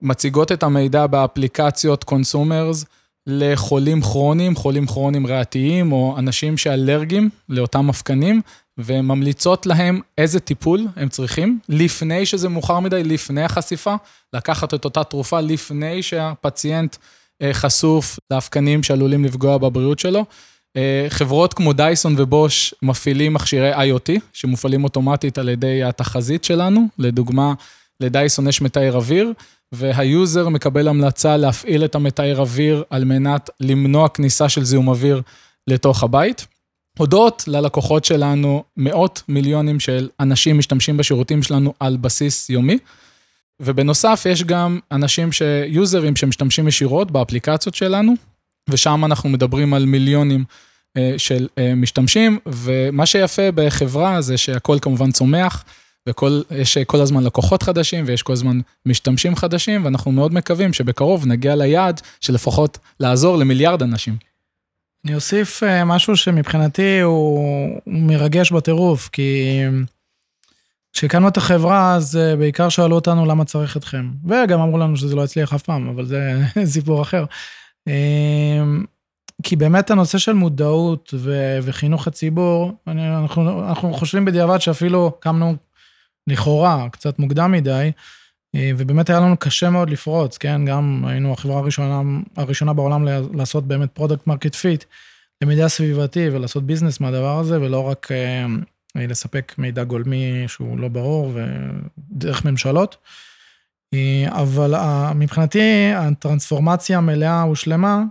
מציגות את המידע באפליקציות consumers, לחולים כרוניים, חולים כרוניים ריאתיים, או אנשים שאלרגיים לאותם אבקנים, וממליצות להם איזה טיפול הם צריכים, לפני שזה מאוחר מדי, לפני החשיפה, לקחת את אותה תרופה לפני שהפציינט אה, חשוף לאבקנים שעלולים לפגוע בבריאות שלו. אה, חברות כמו דייסון ובוש מפעילים מכשירי IoT, שמופעלים אוטומטית על ידי התחזית שלנו, לדוגמה, לדייסון יש מתאר אוויר, והיוזר מקבל המלצה להפעיל את המתאר אוויר על מנת למנוע כניסה של זיהום אוויר לתוך הבית. הודות ללקוחות שלנו, מאות מיליונים של אנשים משתמשים בשירותים שלנו על בסיס יומי. ובנוסף, יש גם אנשים ש... יוזרים שמשתמשים ישירות באפליקציות שלנו, ושם אנחנו מדברים על מיליונים אה, של אה, משתמשים, ומה שיפה בחברה זה שהכל כמובן צומח. ויש כל הזמן לקוחות חדשים ויש כל הזמן משתמשים חדשים, ואנחנו מאוד מקווים שבקרוב נגיע ליעד של לפחות לעזור למיליארד אנשים. אני אוסיף אה, משהו שמבחינתי הוא מרגש בטירוף, כי כשהקמנו את החברה, אז אה, בעיקר שאלו אותנו למה צריך אתכם. וגם אמרו לנו שזה לא יצליח אף פעם, אבל זה סיפור אחר. אה, כי באמת הנושא של מודעות וחינוך הציבור, אנחנו, אנחנו חושבים בדיעבד שאפילו קמנו לכאורה, קצת מוקדם מדי, אה, ובאמת היה לנו קשה מאוד לפרוץ, כן? גם היינו החברה הראשונה, הראשונה בעולם לעשות באמת product market fit, למידע סביבתי ולעשות ביזנס מהדבר הזה, ולא רק אה, לספק מידע גולמי שהוא לא ברור ודרך ממשלות. אה, אבל מבחינתי הטרנספורמציה המלאה הושלמה,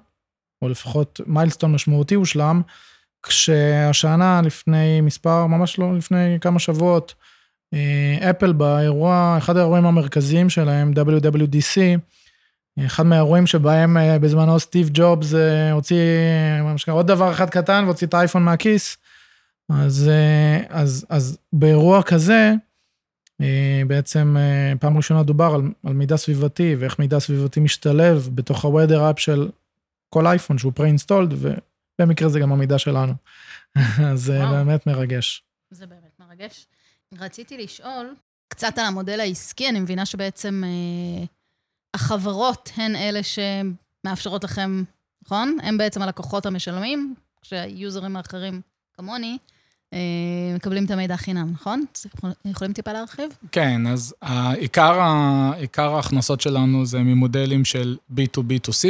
או לפחות milestone משמעותי הושלם, כשהשנה לפני מספר, ממש לא לפני כמה שבועות, אה, אפל באירוע, אחד האירועים המרכזיים שלהם, WWDC, אחד מהאירועים שבהם אה, בזמנו סטיב ג'ובס אה, הוציא ממש עוד דבר אחד קטן והוציא את האייפון מהכיס. אז, אז, אז באירוע כזה, בעצם פעם ראשונה דובר על, על מידע סביבתי ואיך מידע סביבתי משתלב בתוך ה-weather app של כל אייפון שהוא pre-installed, ובמקרה זה גם המידע שלנו. אז זה באמת מרגש. זה באמת מרגש. רציתי לשאול קצת על המודל העסקי, אני מבינה שבעצם אה, החברות הן אלה שמאפשרות לכם, נכון? הם בעצם הלקוחות המשלמים, כשהיוזרים האחרים כמוני, אה, מקבלים את המידע חינם, נכון? יכולים טיפה להרחיב? כן, אז העיקר, עיקר ההכנסות שלנו זה ממודלים של B2B2C.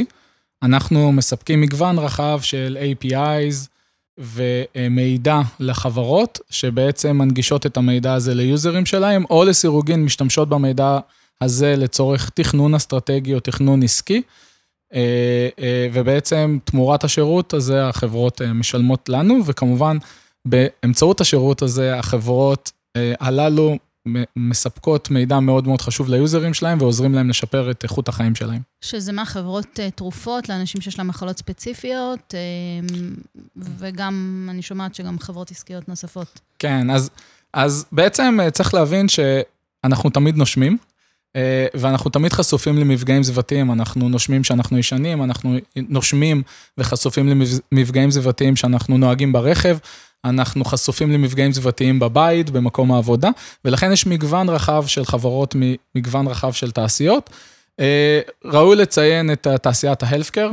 אנחנו מספקים מגוון רחב של APIs ומידע לחברות, שבעצם מנגישות את המידע הזה ליוזרים שלהם, או לסירוגין משתמשות במידע הזה לצורך תכנון אסטרטגי או תכנון עסקי. אה, אה, ובעצם תמורת השירות הזה החברות אה, משלמות לנו, וכמובן באמצעות השירות הזה החברות הללו מספקות מידע מאוד מאוד חשוב ליוזרים שלהם ועוזרים להם לשפר את איכות החיים שלהם. שזה מה, חברות תרופות לאנשים שיש להם מחלות ספציפיות, וגם, אני שומעת שגם חברות עסקיות נוספות. כן, אז, אז בעצם צריך להבין שאנחנו תמיד נושמים. אה, ואנחנו תמיד חשופים למפגעים סביבתיים, אנחנו נושמים שאנחנו ישנים, אנחנו נושמים וחשופים למפגעים סביבתיים שאנחנו נוהגים ברכב, אנחנו חשופים למפגעים סביבתיים בבית, במקום העבודה, ולכן יש מגוון רחב של חברות, מגוון רחב של תעשיות. אה, ראוי לציין את תעשיית ההלפקר,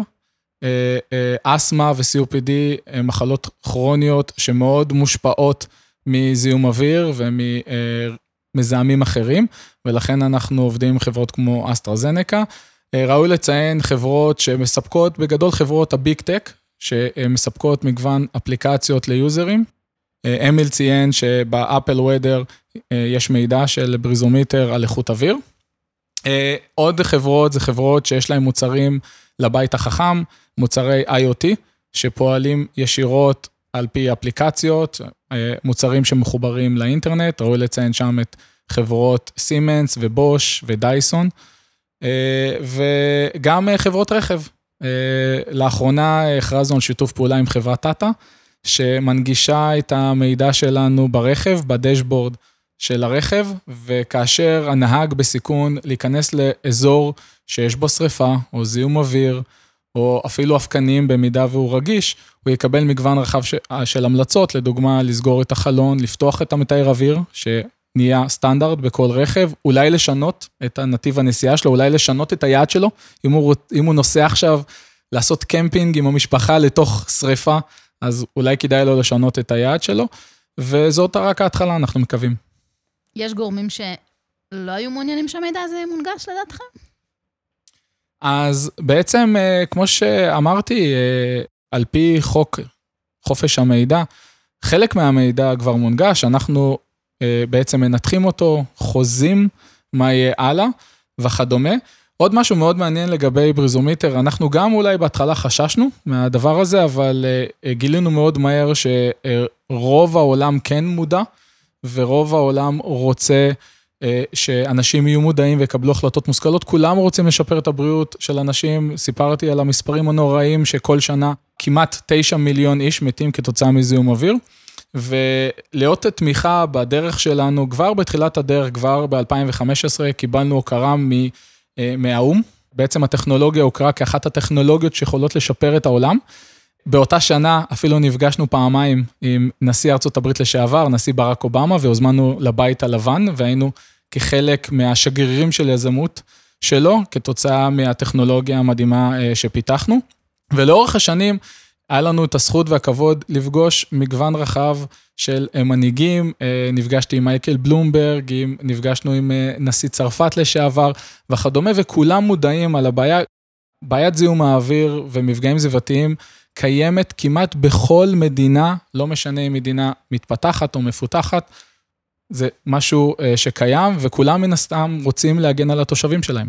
אה, אסתמה ו-COPD הם מחלות כרוניות שמאוד מושפעות מזיהום אוויר ומ... מזהמים אחרים, ולכן אנחנו עובדים עם חברות כמו אסטרזנקה. אה, ראוי לציין חברות שמספקות, בגדול חברות הביג טק, שמספקות מגוון אפליקציות ליוזרים. אה, אמיל ציין שבאפל וודר אה, יש מידע של בריזומיטר על איכות אוויר. עוד חברות זה חברות שיש להן מוצרים לבית החכם, מוצרי IoT, שפועלים ישירות על פי אפליקציות, אה, מוצרים שמחוברים לאינטרנט, ראוי לציין שם את חברות סימנס ובוש ודייסון, אה, וגם אה, חברות רכב. לאחרונה הכרזנו על שיתוף פעולה עם חברת טאטה, שמנגישה את המידע שלנו ברכב, בדשבורד של הרכב, וכאשר הנהג בסיכון להיכנס לאזור שיש בו שריפה או זיהום אוויר, או אפילו אבקנים במידה והוא רגיש, הוא יקבל מגוון רחב של המלצות, לדוגמה, לסגור את החלון, לפתוח את המתאר אוויר, שנהיה סטנדרט בכל רכב, אולי לשנות את הנתיב הנסיעה שלו, אולי לשנות את היעד שלו, אם הוא, אם הוא נוסע עכשיו לעשות קמפינג עם המשפחה לתוך שריפה, אז אולי כדאי לו לשנות את היעד שלו, וזאת רק ההתחלה, אנחנו מקווים. יש גורמים שלא היו מעוניינים שהמידע הזה מונגש לדעתכם? אז בעצם, אה, כמו שאמרתי, אה, על פי חוק חופש המידע, חלק מהמידע כבר מונגש, אנחנו אה, בעצם מנתחים אותו, חוזים מה יהיה הלאה וכדומה. עוד משהו מאוד מעניין לגבי בריזומיטר, אנחנו גם אולי בהתחלה חששנו מהדבר הזה, אבל גילינו מאוד מהר שרוב העולם כן מודע, ורוב העולם רוצה שאנשים יהיו מודעים ויקבלו החלטות מושכלות, כולם רוצים לשפר את הבריאות של אנשים, סיפרתי על המספרים הנוראים שכל שנה כמעט 9 מיליון איש מתים כתוצאה מזיהום אוויר. ולאות תמיכה בדרך שלנו, כבר בתחילת הדרך, כבר ב-2015, קיבלנו הוקרה אה, מהאו"ם. בעצם הטכנולוגיה הוכרה כאחת הטכנולוגיות שיכולות לשפר את העולם. באותה שנה אפילו נפגשנו פעמיים עם נשיא ארצות הברית לשעבר, נשיא ברק אובמה, והוזמנו לבית הלבן, והיינו כחלק מהשגרירים של יזמות שלו, כתוצאה מהטכנולוגיה המדהימה אה, שפיתחנו. ולאורך השנים היה לנו את הזכות והכבוד לפגוש מגוון רחב של אה, מנהיגים, אה, נפגשתי עם מייקל בלומברג, נפגשנו עם נשיא צרפת לשעבר וכדומה, וכולם מודעים על הבעיה, בעיית זיהום האוויר ומפגעים סביבתיים קיימת כמעט בכל מדינה, לא משנה אם מדינה מתפתחת או מפותחת, זה משהו אה, שקיים, וכולם מן הסתם רוצים להגן על התושבים שלהם.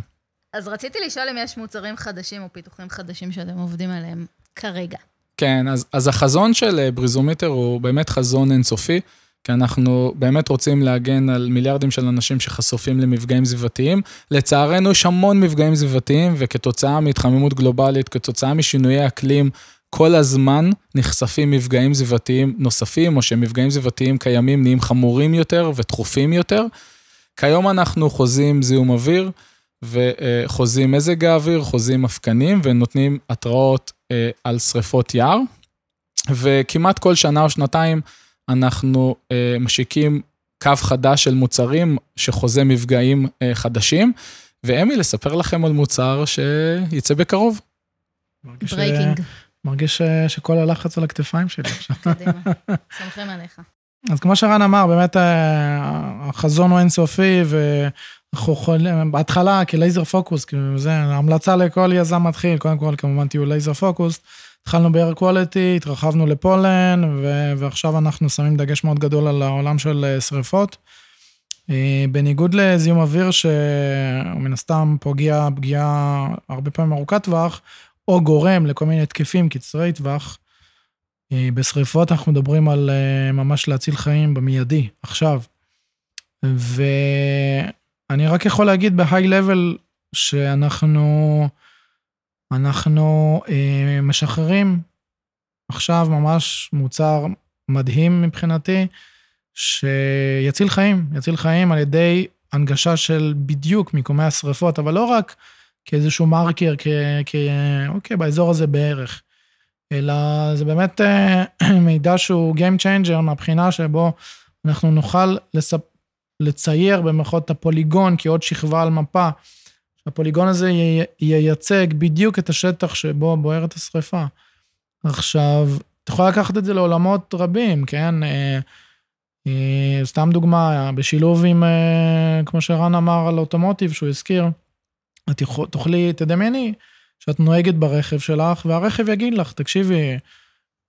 אז רציתי לשאול אם יש מוצרים חדשים או פיתוחים חדשים שאתם עובדים עליהם כרגע. כן, אז, אז החזון של אה, בריזומיטר הוא באמת חזון אינסופי, כי אנחנו באמת רוצים להגן על מיליארדים של אנשים שחשופים למפגעים סביבתיים. לצערנו יש המון מפגעים סביבתיים, וכתוצאה מהתחממות גלובלית, כתוצאה משינויי אקלים, כל הזמן נחשפים מפגעים סביבתיים נוספים, או שמפגעים סביבתיים קיימים נהיים חמורים יותר ותכופים יותר. כיום אנחנו חוזים זיהום אוויר, וחוזים מזג האוויר, חוזים מפקנים, ונותנים התראות אה, על שריפות יער. וכמעט כל שנה או שנתיים אנחנו אה, משיקים קו חדש של מוצרים שחוזה מפגעים אה, חדשים. ואמי, לספר לכם על מוצר שיצא בקרוב. breaking. מרגיש שכל הלחץ על הכתפיים שלי עכשיו. קדימה, סומכים עליך. אז כמו שרן אמר, באמת אה, החזון הוא אינסופי, אנחנו יכולים, בהתחלה כלייזר פוקוס, כאילו זה המלצה לכל יזם מתחיל, קודם כל כמובן תהיו laser focus. התחלנו ב-air quality, התרחבנו ל-pollen, ו- ועכשיו אנחנו שמים דגש מאוד גדול על העולם של אה, שריפות. אה, בניגוד לזיהום אוויר שמן הסתם פוגע פגיעה הרבה פעמים ארוכת טווח, או גורם לכל מיני התקפים קצרי טווח, אה, בשריפות אנחנו מדברים על ממש להציל חיים במיידי, עכשיו. ואני רק יכול להגיד בהיי לבל שאנחנו אנחנו אה, משחררים עכשיו ממש מוצר מדהים מבחינתי, שיציל חיים, יציל חיים על ידי הנגשה של בדיוק מיקומי השרפות, אבל לא רק כאיזשהו מרקר, כ... כ... אוקיי, באזור הזה בערך, אלא זה באמת אה, מידע שהוא Game Changer מהבחינה שבו אנחנו נוכל לספ... לצייר במחוז את הפוליגון כעוד שכבה על מפה. הפוליגון הזה ייצג בדיוק את השטח שבו בוערת השרפה. עכשיו, אתה יכול לקחת את זה לעולמות רבים, כן? אה, אה, סתם דוגמה, בשילוב עם, כמו שרן אמר על אוטומוטיב, שהוא הזכיר, את תוכלי, תדמייני שאת נוהגת ברכב שלך, והרכב יגיד לך, תקשיבי,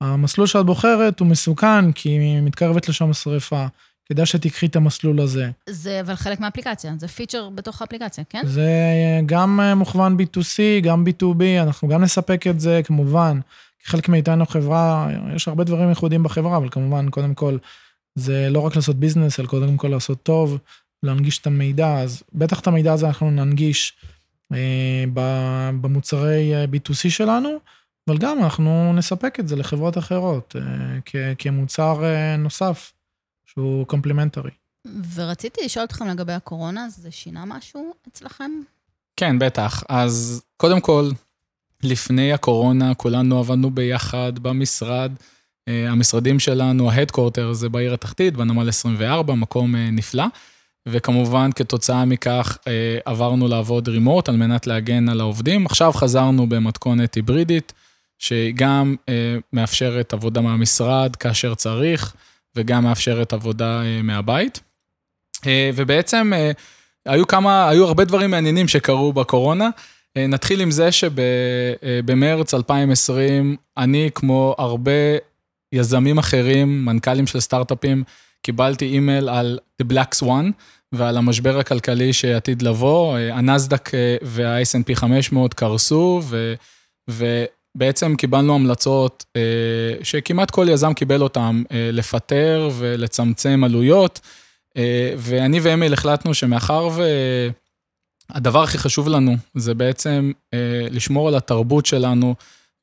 המסלול שאת בוחרת הוא מסוכן כי מתקרבת לשם השרפה. כדאי שתיקחי את המסלול הזה. זה אבל חלק מהאפליקציה, זה פיצ'ר בתוך האפליקציה, כן? זה גם אה, מוכוון B2C, גם B2B, אנחנו גם נספק את זה, כמובן. כחלק מאיתנו חברה, יש הרבה דברים ייחודיים בחברה, אבל כמובן, קודם כל, זה לא רק לעשות ביזנס, אלא קודם כל לעשות טוב, להנגיש את המידע, אז בטח את המידע הזה אנחנו ננגיש במוצרי אה, B2C שלנו, אבל גם אנחנו נספק את זה לחברות אחרות, אה, כמוצר אה, נוסף. שהוא קומפלימנטרי. ורציתי לשאול אתכם לגבי הקורונה, זה שינה משהו אצלכם? כן, בטח. אז קודם כל, לפני הקורונה כולנו עבדנו ביחד במשרד. אה, המשרדים שלנו, ההדקורטר זה בעיר התחתית, בנמל 24, מקום אה, נפלא. וכמובן, כתוצאה מכך, אה, עברנו לעבוד רימוט על מנת להגן על העובדים. עכשיו חזרנו במתכונת היברידית, שהיא גם מאפשרת עבודה מהמשרד כאשר צריך. וגם מאפשרת עבודה אה, מהבית. אה, ובעצם אה, היו כמה, היו הרבה דברים מעניינים שקרו בקורונה. נתחיל עם זה שבמרץ 2020, אני, כמו הרבה יזמים אחרים, מנכ"לים של סטארט-אפים, קיבלתי אימייל על The Black Swan ועל המשבר הכלכלי שעתיד לבוא. הנסדק וה-S&P 500 קרסו, ו... ו... בעצם קיבלנו המלצות אה, שכמעט כל יזם קיבל אותן, אה, לפטר ולצמצם עלויות, אה, ואני ואמיל החלטנו שמאחר והדבר הכי חשוב לנו זה בעצם לשמור על התרבות שלנו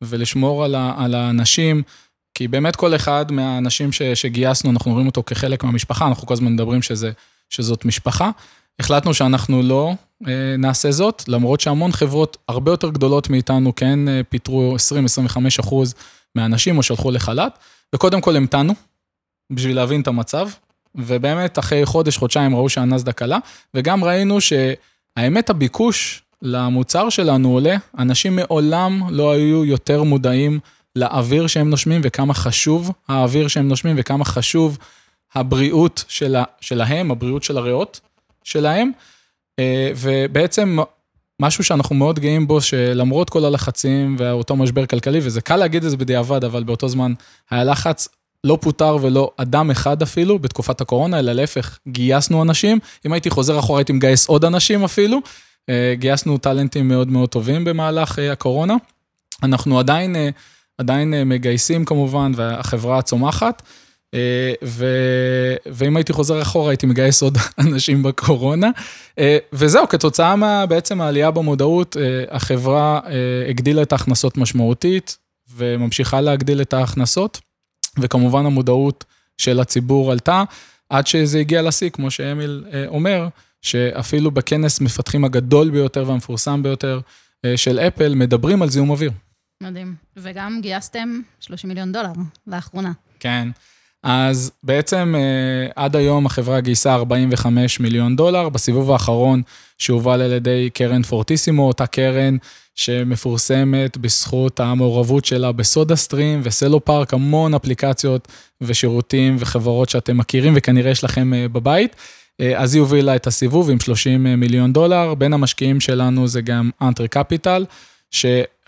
ולשמור על, ה, על האנשים, כי באמת כל אחד מהאנשים ש, שגייסנו, אנחנו רואים אותו כחלק מהמשפחה, אנחנו כל הזמן מדברים שזה, שזאת משפחה. החלטנו שאנחנו לא אה, נעשה זאת, למרות שהמון חברות הרבה יותר גדולות מאיתנו כן אה, פיטרו 20-25 אחוז מהאנשים או שלחו לחל"ת, וקודם כל המתנו בשביל להבין את המצב, ובאמת אחרי חודש, חודשיים ראו שהנסדק עלה, וגם ראינו שהאמת הביקוש למוצר שלנו עולה, אנשים מעולם לא היו יותר מודעים לאוויר שהם נושמים וכמה חשוב האוויר שהם נושמים וכמה חשוב הבריאות שלה, שלהם, הבריאות של הריאות שלהם. אה, ובעצם משהו שאנחנו מאוד גאים בו, שלמרות כל הלחצים ואותו משבר כלכלי, וזה קל להגיד את זה בדיעבד, אבל באותו זמן היה לחץ, לא פוטר ולא אדם אחד אפילו בתקופת הקורונה, אלא להפך, גייסנו אנשים. אם הייתי חוזר אחורה, הייתי מגייס עוד אנשים אפילו. אה, גייסנו טאלנטים מאוד מאוד טובים במהלך אה, הקורונה. אנחנו עדיין, עדיין מגייסים כמובן, והחברה צומחת. אה, ו... ואם הייתי חוזר אחורה, הייתי מגייס עוד אנשים בקורונה. אה, וזהו, כתוצאה מה, בעצם העלייה במודעות, אה, החברה הגדילה את ההכנסות משמעותית, וממשיכה להגדיל את ההכנסות, וכמובן המודעות של הציבור עלתה, עד שזה הגיע לשיא, כמו שאמיל אומר, שאפילו בכנס מפתחים הגדול ביותר והמפורסם ביותר של אפל, מדברים על זיהום אוויר. מדהים. וגם גייסתם 30 מיליון דולר לאחרונה. כן. אז בעצם אה, עד היום החברה גייסה 45 מיליון דולר, בסיבוב האחרון שהובל על ידי קרן פורטיסימו, אותה קרן שמפורסמת בזכות המעורבות שלה בסודה סטרים וסלו פארק, המון אפליקציות ושירותים וחברות שאתם מכירים וכנראה יש לכם אה, בבית. אז היא הובילה את הסיבוב עם 30 מיליון דולר. בין המשקיעים שלנו זה גם Entrée Capital,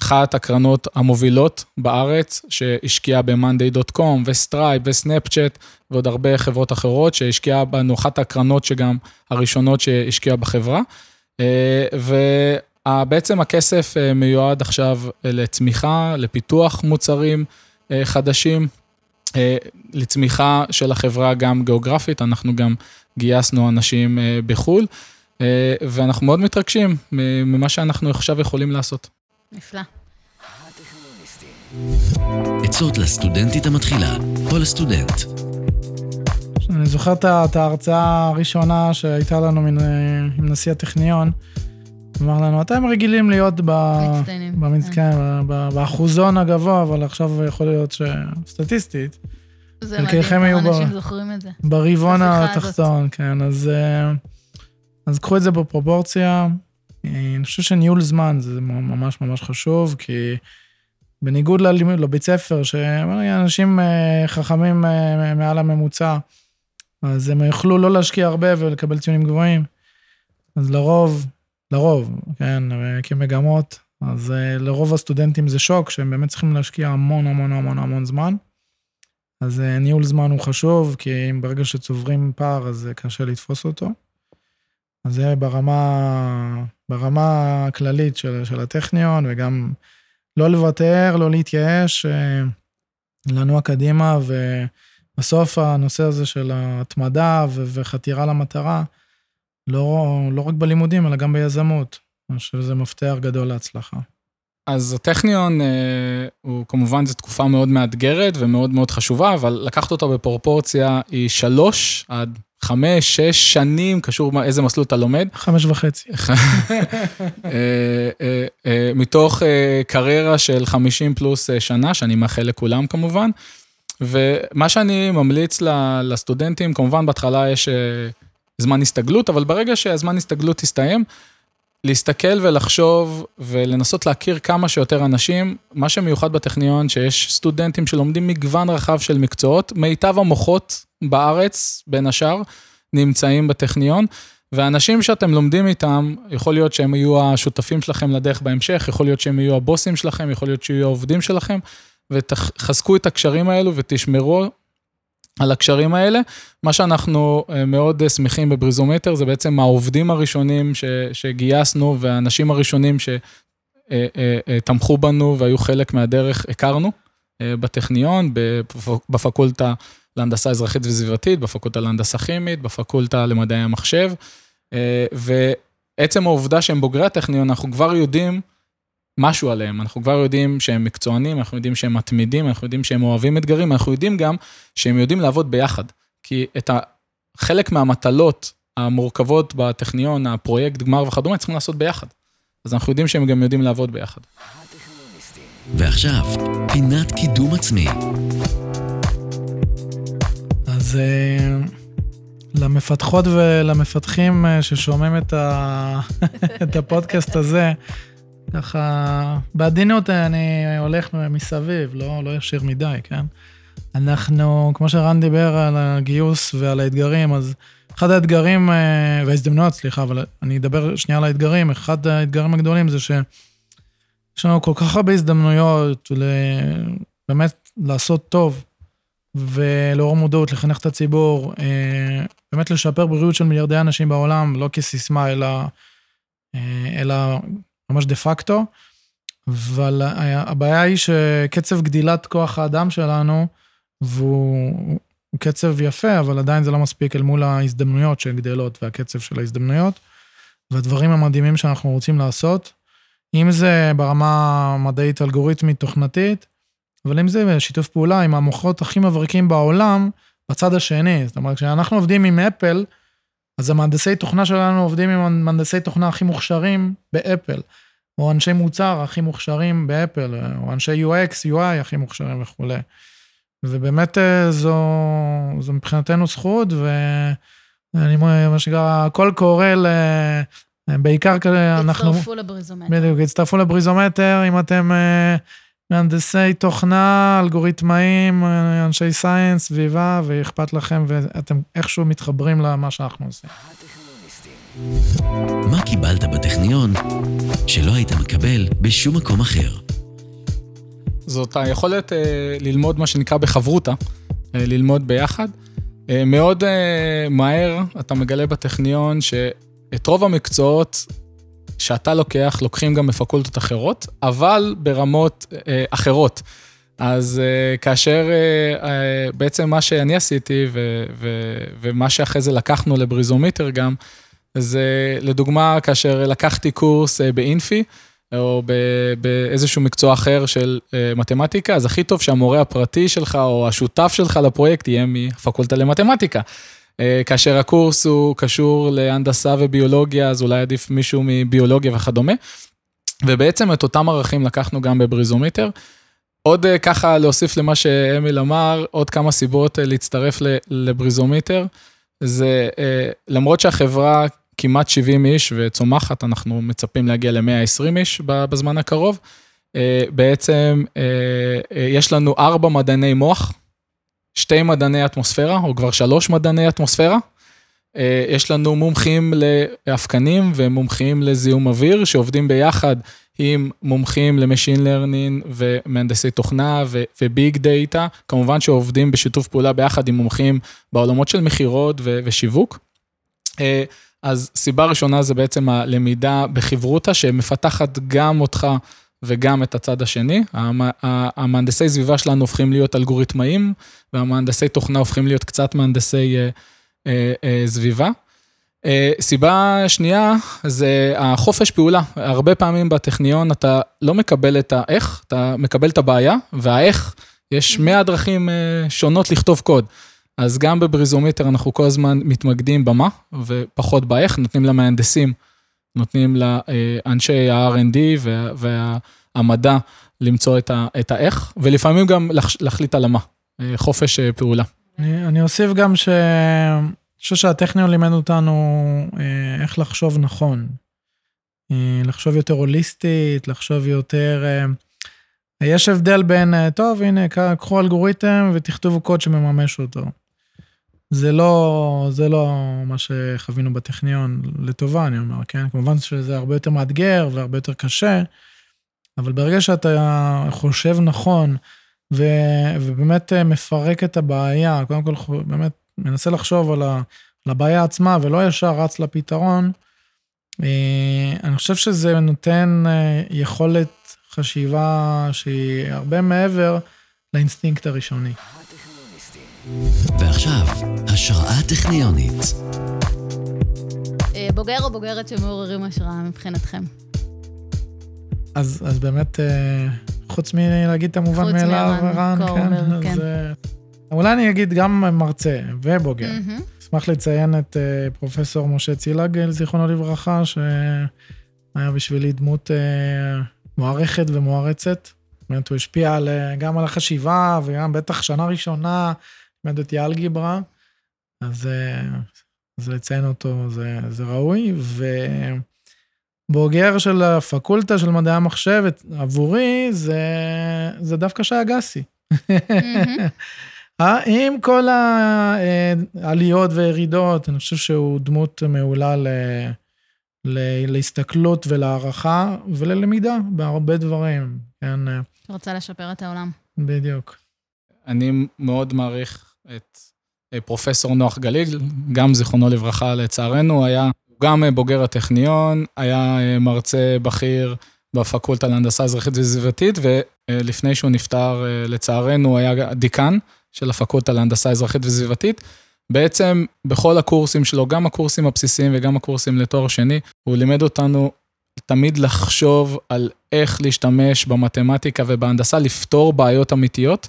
שאחת הקרנות המובילות בארץ, שהשקיעה ב-monday.com וסטרייפ וסנאפצ'אט ועוד הרבה חברות אחרות, שהשקיעה בנו, אחת הקרנות שגם הראשונות שהשקיעה בחברה. ובעצם הכסף מיועד עכשיו לצמיחה, לפיתוח מוצרים חדשים, לצמיחה של החברה גם גיאוגרפית, אנחנו גם גייסנו אנשים בחו"ל, ואנחנו מאוד מתרגשים ממה שאנחנו עכשיו יכולים לעשות. נפלא. עצות לסטודנטית המתחילה, או לסטודנט. אני זוכר את ההרצאה הראשונה שהייתה לנו מן, עם נשיא הטכניון. אמר לנו, אתם רגילים להיות במצטיינים, כן. באחוזון הגבוה, אבל עכשיו יכול להיות שסטטיסטית. זה מדהים, כמה אנשים זוכרים את זה. ברבעון התחתון, כן, אז, אה, אז קחו את זה בפרופורציה. אני חושב שניהול זמן זה ממש ממש חשוב, כי בניגוד ללימוד, לבית ספר, שאנשים אה, חכמים אה, מעל הממוצע, אז הם יוכלו לא להשקיע הרבה ולקבל ציונים גבוהים. אז לרוב, לרוב, כן, כמגמות, אז לרוב הסטודנטים זה שוק, שהם באמת צריכים להשקיע המון המון המון המון זמן. אז ניהול זמן הוא חשוב, כי אם ברגע שצוברים פער, אז קשה לתפוס אותו. אז זה ברמה, ברמה הכללית של, של הטכניון, וגם לא לוותר, לא להתייאש, אה, לנוע קדימה, ובסוף הנושא הזה של ההתמדה וחתירה למטרה, לא, לא רק בלימודים, אלא גם ביזמות. אני חושב שזה מפתח גדול להצלחה. אז הטכניון אה, הוא כמובן, זו תקופה מאוד מאתגרת ומאוד מאוד חשובה, אבל לקחת אותו בפרופורציה היא שלוש עד חמש, שש שנים, קשור איזה מסלול אתה לומד. חמש וחצי. אה, אה, מתוך קריירה של 50 פלוס שנה, שאני מאחל לכולם כמובן. ומה שאני ממליץ לסטודנטים, כמובן בהתחלה יש זמן הסתגלות, אבל ברגע שהזמן הסתגלות יסתיים, להסתכל ולחשוב ולנסות להכיר כמה שיותר אנשים. מה שמיוחד בטכניון, שיש סטודנטים שלומדים מגוון רחב של מקצועות, מיטב המוחות בארץ, בין השאר, נמצאים בטכניון. ואנשים שאתם לומדים איתם, יכול להיות שהם יהיו השותפים שלכם לדרך בהמשך, יכול להיות שהם יהיו הבוסים שלכם, יכול להיות שיהיו העובדים שלכם, ותחזקו את הקשרים האלו ותשמרו על הקשרים האלה. מה שאנחנו אה, מאוד אה, שמחים בבריזומטר זה בעצם העובדים הראשונים ש, שגייסנו והאנשים הראשונים שתמכו אה, בנו והיו חלק מהדרך, הכרנו בטכניון, בפקולטה להנדסה אזרחית וסביבתית, בפקולטה להנדסה כימית, בפקולטה למדעי המחשב. ועצם העובדה שהם בוגרי הטכניון, אנחנו כבר יודעים משהו עליהם, אנחנו כבר יודעים שהם מקצוענים, אנחנו יודעים שהם מתמידים, אנחנו יודעים שהם אוהבים אתגרים, אנחנו יודעים גם שהם יודעים לעבוד ביחד. כי את חלק מהמטלות המורכבות בטכניון, הפרויקט, גמר וכדומה, צריכים לעשות ביחד. אז אנחנו יודעים שהם גם יודעים לעבוד ביחד. ועכשיו, פינת קידום עצמי. אז uh, למפתחות ולמפתחים uh, ששומעים את, ה... את הפודקאסט הזה, ככה, בעדינות אני הולך מסביב, לא, לא ישיר מדי, כן? אנחנו, כמו שרן דיבר על הגיוס ועל האתגרים, אז אחד האתגרים, אה, וההזדמנויות, סליחה, אבל אני אדבר שנייה על האתגרים, אחד האתגרים הגדולים זה שיש לנו כל כך הרבה הזדמנויות באמת לעשות טוב, ולאור מודעות, לחנך את הציבור, אה, באמת לשפר בריאות של מיליארדי אנשים בעולם, לא כסיסמה, אלא, אה, אלא ממש דה פקטו. אבל הבעיה היא שקצב גדילת כוח האדם שלנו, והוא קצב יפה, אבל עדיין זה לא מספיק אל מול ההזדמנויות שגדלות והקצב של ההזדמנויות, והדברים המדהימים שאנחנו רוצים לעשות. אם זה ברמה המדעית, אלגוריתמית, תוכנתית, אבל אם זה שיתוף פעולה עם המוחות הכי מבריקים בעולם, בצד השני. זאת אומרת, כשאנחנו עובדים עם אפל, אז המהנדסי תוכנה שלנו עובדים עם המהנדסי תוכנה הכי מוכשרים באפל, או אנשי מוצר הכי מוכשרים באפל, או אנשי UX, UI הכי מוכשרים וכולי. ובאמת אה, זו, זו מבחינתנו זכות, ואני מה שנקרא, הכל קורא ל... בעיקר כזה, אנחנו... הצטרפו לבריזומטר. בדיוק, הצטרפו לבריזומטר, אם אתם מהנדסי תוכנה, אלגוריתמאים, אנשי סייאנס, סביבה, ואכפת לכם, ואתם איכשהו מתחברים למה שאנחנו עושים. מה קיבלת בטכניון שלא היית מקבל בשום מקום אחר? זאת היכולת אה, ללמוד מה שנקרא בחברותה, אה, ללמוד ביחד. אה, מאוד אה, מהר אתה מגלה בטכניון שאת רוב המקצועות שאתה לוקח, לוקחים גם בפקולטות אחרות, אבל ברמות אה, אחרות. אז uh, כאשר uh, uh, בעצם מה שאני עשיתי, ו- ו- ומה שאחרי זה לקחנו לבריזומיטר גם, זה לדוגמה, כאשר לקחתי קורס uh, באינפי, או באיזשהו מקצוע אחר של uh, מתמטיקה, אז הכי טוב שהמורה הפרטי שלך, או השותף שלך לפרויקט, יהיה מפקולטה למתמטיקה. Uh, כאשר הקורס הוא קשור להנדסה וביולוגיה, אז אולי עדיף מישהו מביולוגיה וכדומה. ובעצם את אותם ערכים לקחנו גם בבריזומיטר. עוד uh, ככה להוסיף למה שאמיל אמר, עוד כמה סיבות uh, להצטרף לבריזומיטר. זה למרות שהחברה כמעט 70 איש וצומחת, אנחנו מצפים להגיע ל-120 איש בזמן הקרוב. בעצם יש לנו ארבע מדעני מוח, שתי מדעני אטמוספירה, או כבר שלוש מדעני אטמוספירה. יש לנו מומחים לאבקנים ומומחים לזיהום אוויר, שעובדים ביחד עם מומחים ל-machine learning ומהנדסי תוכנה ו-big data, כמובן שעובדים בשיתוף פעולה ביחד עם מומחים בעולמות של מכירות ושיווק. אז סיבה ראשונה זה בעצם הלמידה בחברותה, שמפתחת גם אותך וגם את הצד השני. המהנדסי סביבה שלנו הופכים להיות אלגוריתמאים, והמהנדסי תוכנה הופכים להיות קצת מהנדסי אה, אה, אה, סביבה. סיבה שנייה זה החופש פעולה. הרבה פעמים בטכניון אתה לא מקבל את האיך, אתה מקבל את הבעיה, והאיך, יש 100 דרכים שונות לכתוב קוד. אז גם בבריזומיטר אנחנו כל הזמן מתמקדים במה ופחות באיך, נותנים למהנדסים, נותנים לאנשי ה-R&D והמדע למצוא את האיך, ולפעמים גם להחליט על המה, חופש פעולה. אני, אני אוסיף גם ש... אני חושב שהטכניון לימד אותנו אה, איך לחשוב נכון. אה, לחשוב יותר הוליסטית, לחשוב יותר... אה, יש הבדל בין, טוב, הנה, קחו אלגוריתם ותכתבו קוד שמממש אותו. זה לא, זה לא מה שחווינו בטכניון, לטובה, אני אומר, כן? כמובן שזה הרבה יותר מאתגר והרבה יותר קשה, אבל ברגע שאתה חושב נכון, ו, ובאמת מפרק את הבעיה, קודם כל באמת מנסה לחשוב על, ה, על הבעיה עצמה ולא ישר רץ לפתרון, אה, אני חושב שזה נותן אה, יכולת חשיבה שהיא הרבה מעבר לאינסטינקט הראשוני. ועכשיו, השראה טכניונית. אה, בוגר או בוגרת שמעוררים השראה מבחינתכם? אז, אז באמת, חוץ מלהגיד את המובן מאליו, רן, כן, כן. אז אולי אני אגיד גם מרצה ובוגר. אשמח לציין את אה, פרופסור משה צילגל, זיכרונו לברכה, שהיה בשבילי דמות אה, מוערכת ומוערצת. באמת, הוא השפיע על, אה, גם על החשיבה, וגם בטח שנה ראשונה לימד אותי אלגיברה. אז, אז לציין אותו זה, זה ראוי. ובוגר של הפקולטה של מדעי המחשב, עבורי, זה, זה דווקא שי אגסי. עם כל העליות וירידות, אני חושב שהוא דמות מעולה ל... ל... להסתכלות ולהערכה וללמידה בהרבה דברים, כן. רוצה לשפר את העולם. בדיוק. אני מאוד מעריך את אה, פרופסור נוח גליל, גם זיכרונו לברכה לצערנו, היה גם בוגר הטכניון, היה אה, מרצה בכיר בפקולטה להנדסה אזרחית וסביבתית, ולפני שהוא נפטר, אה, לצערנו, היה דיקן. של הפקולטה להנדסה אזרחית וסביבתית. בעצם בכל הקורסים שלו, גם הקורסים הבסיסיים וגם הקורסים לתואר שני, הוא לימד אותנו תמיד לחשוב על איך להשתמש במתמטיקה ובהנדסה, לפתור בעיות אמיתיות,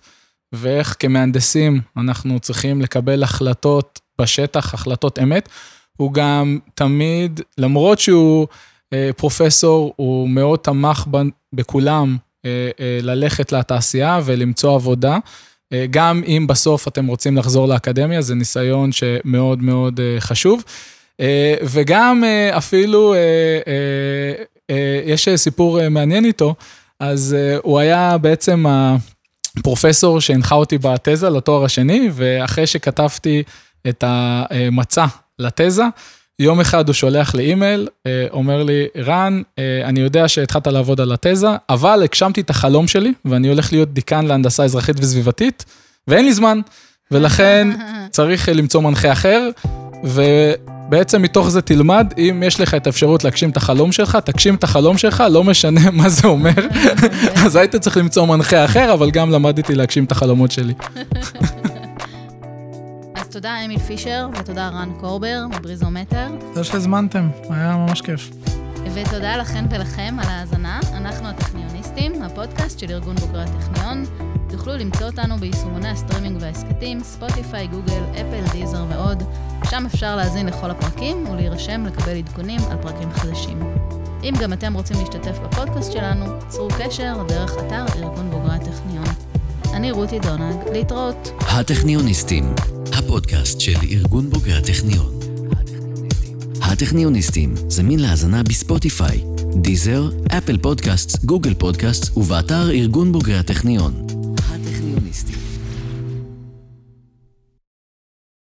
ואיך כמהנדסים אנחנו צריכים לקבל החלטות בשטח, החלטות אמת. הוא גם תמיד, למרות שהוא אה, פרופסור, הוא מאוד תמך בכולם אה, אה, ללכת לתעשייה ולמצוא עבודה. אה, גם אם בסוף אתם רוצים לחזור לאקדמיה, זה ניסיון שמאוד מאוד אה, חשוב. אה, וגם אפילו, יש סיפור מעניין איתו, אז uh, הוא היה בעצם הפרופסור שהנחה אותי בתזה לתואר השני, ואחרי שכתבתי את המצע לתזה, יום אחד הוא שולח לי אימייל, אה, אומר לי, רן, אה, אני יודע שהתחלת לעבוד על התזה, אבל הגשמתי את החלום שלי, ואני הולך להיות דיקן להנדסה אזרחית וסביבתית, ואין לי זמן, ולכן צריך למצוא מנחה אחר, ובעצם מתוך זה תלמד, אם יש לך את האפשרות להגשים את החלום שלך, תגשים את החלום שלך, לא משנה מה זה אומר. אז היית צריך למצוא מנחה אחר, אבל גם למדתי להגשים את החלומות שלי. אז תודה אמיל פישר, ותודה רן קורבר מבריזומטר. תודה שהזמנתם, היה ממש כיף. ותודה לכן ולכם על ההאזנה. אנחנו הטכניוניסטים, הפודקאסט של ארגון בוגרי הטכניון. תוכלו למצוא אותנו ביישומוני הסטרימינג וההסכתים, ספוטיפיי, גוגל, אפל, דיזר ועוד. שם אפשר להאזין לכל הפרקים ולהירשם לקבל עדכונים על פרקים חדשים. אם גם אתם רוצים להשתתף בפודקאסט שלנו, צרו קשר דרך אתר ארגון בוגרי הטכניון. אני רותי דונג, להתראות. הטכניוניסטים, הפודקאסט של ארגון בוגרי הטכניון. הטכניוניסטים זמין להאזנה בספוטיפיי, דיזר, אפל פודקאסט, גוגל פודקאסט ובאתר ארגון בוגרי הטכניון. Regionisti.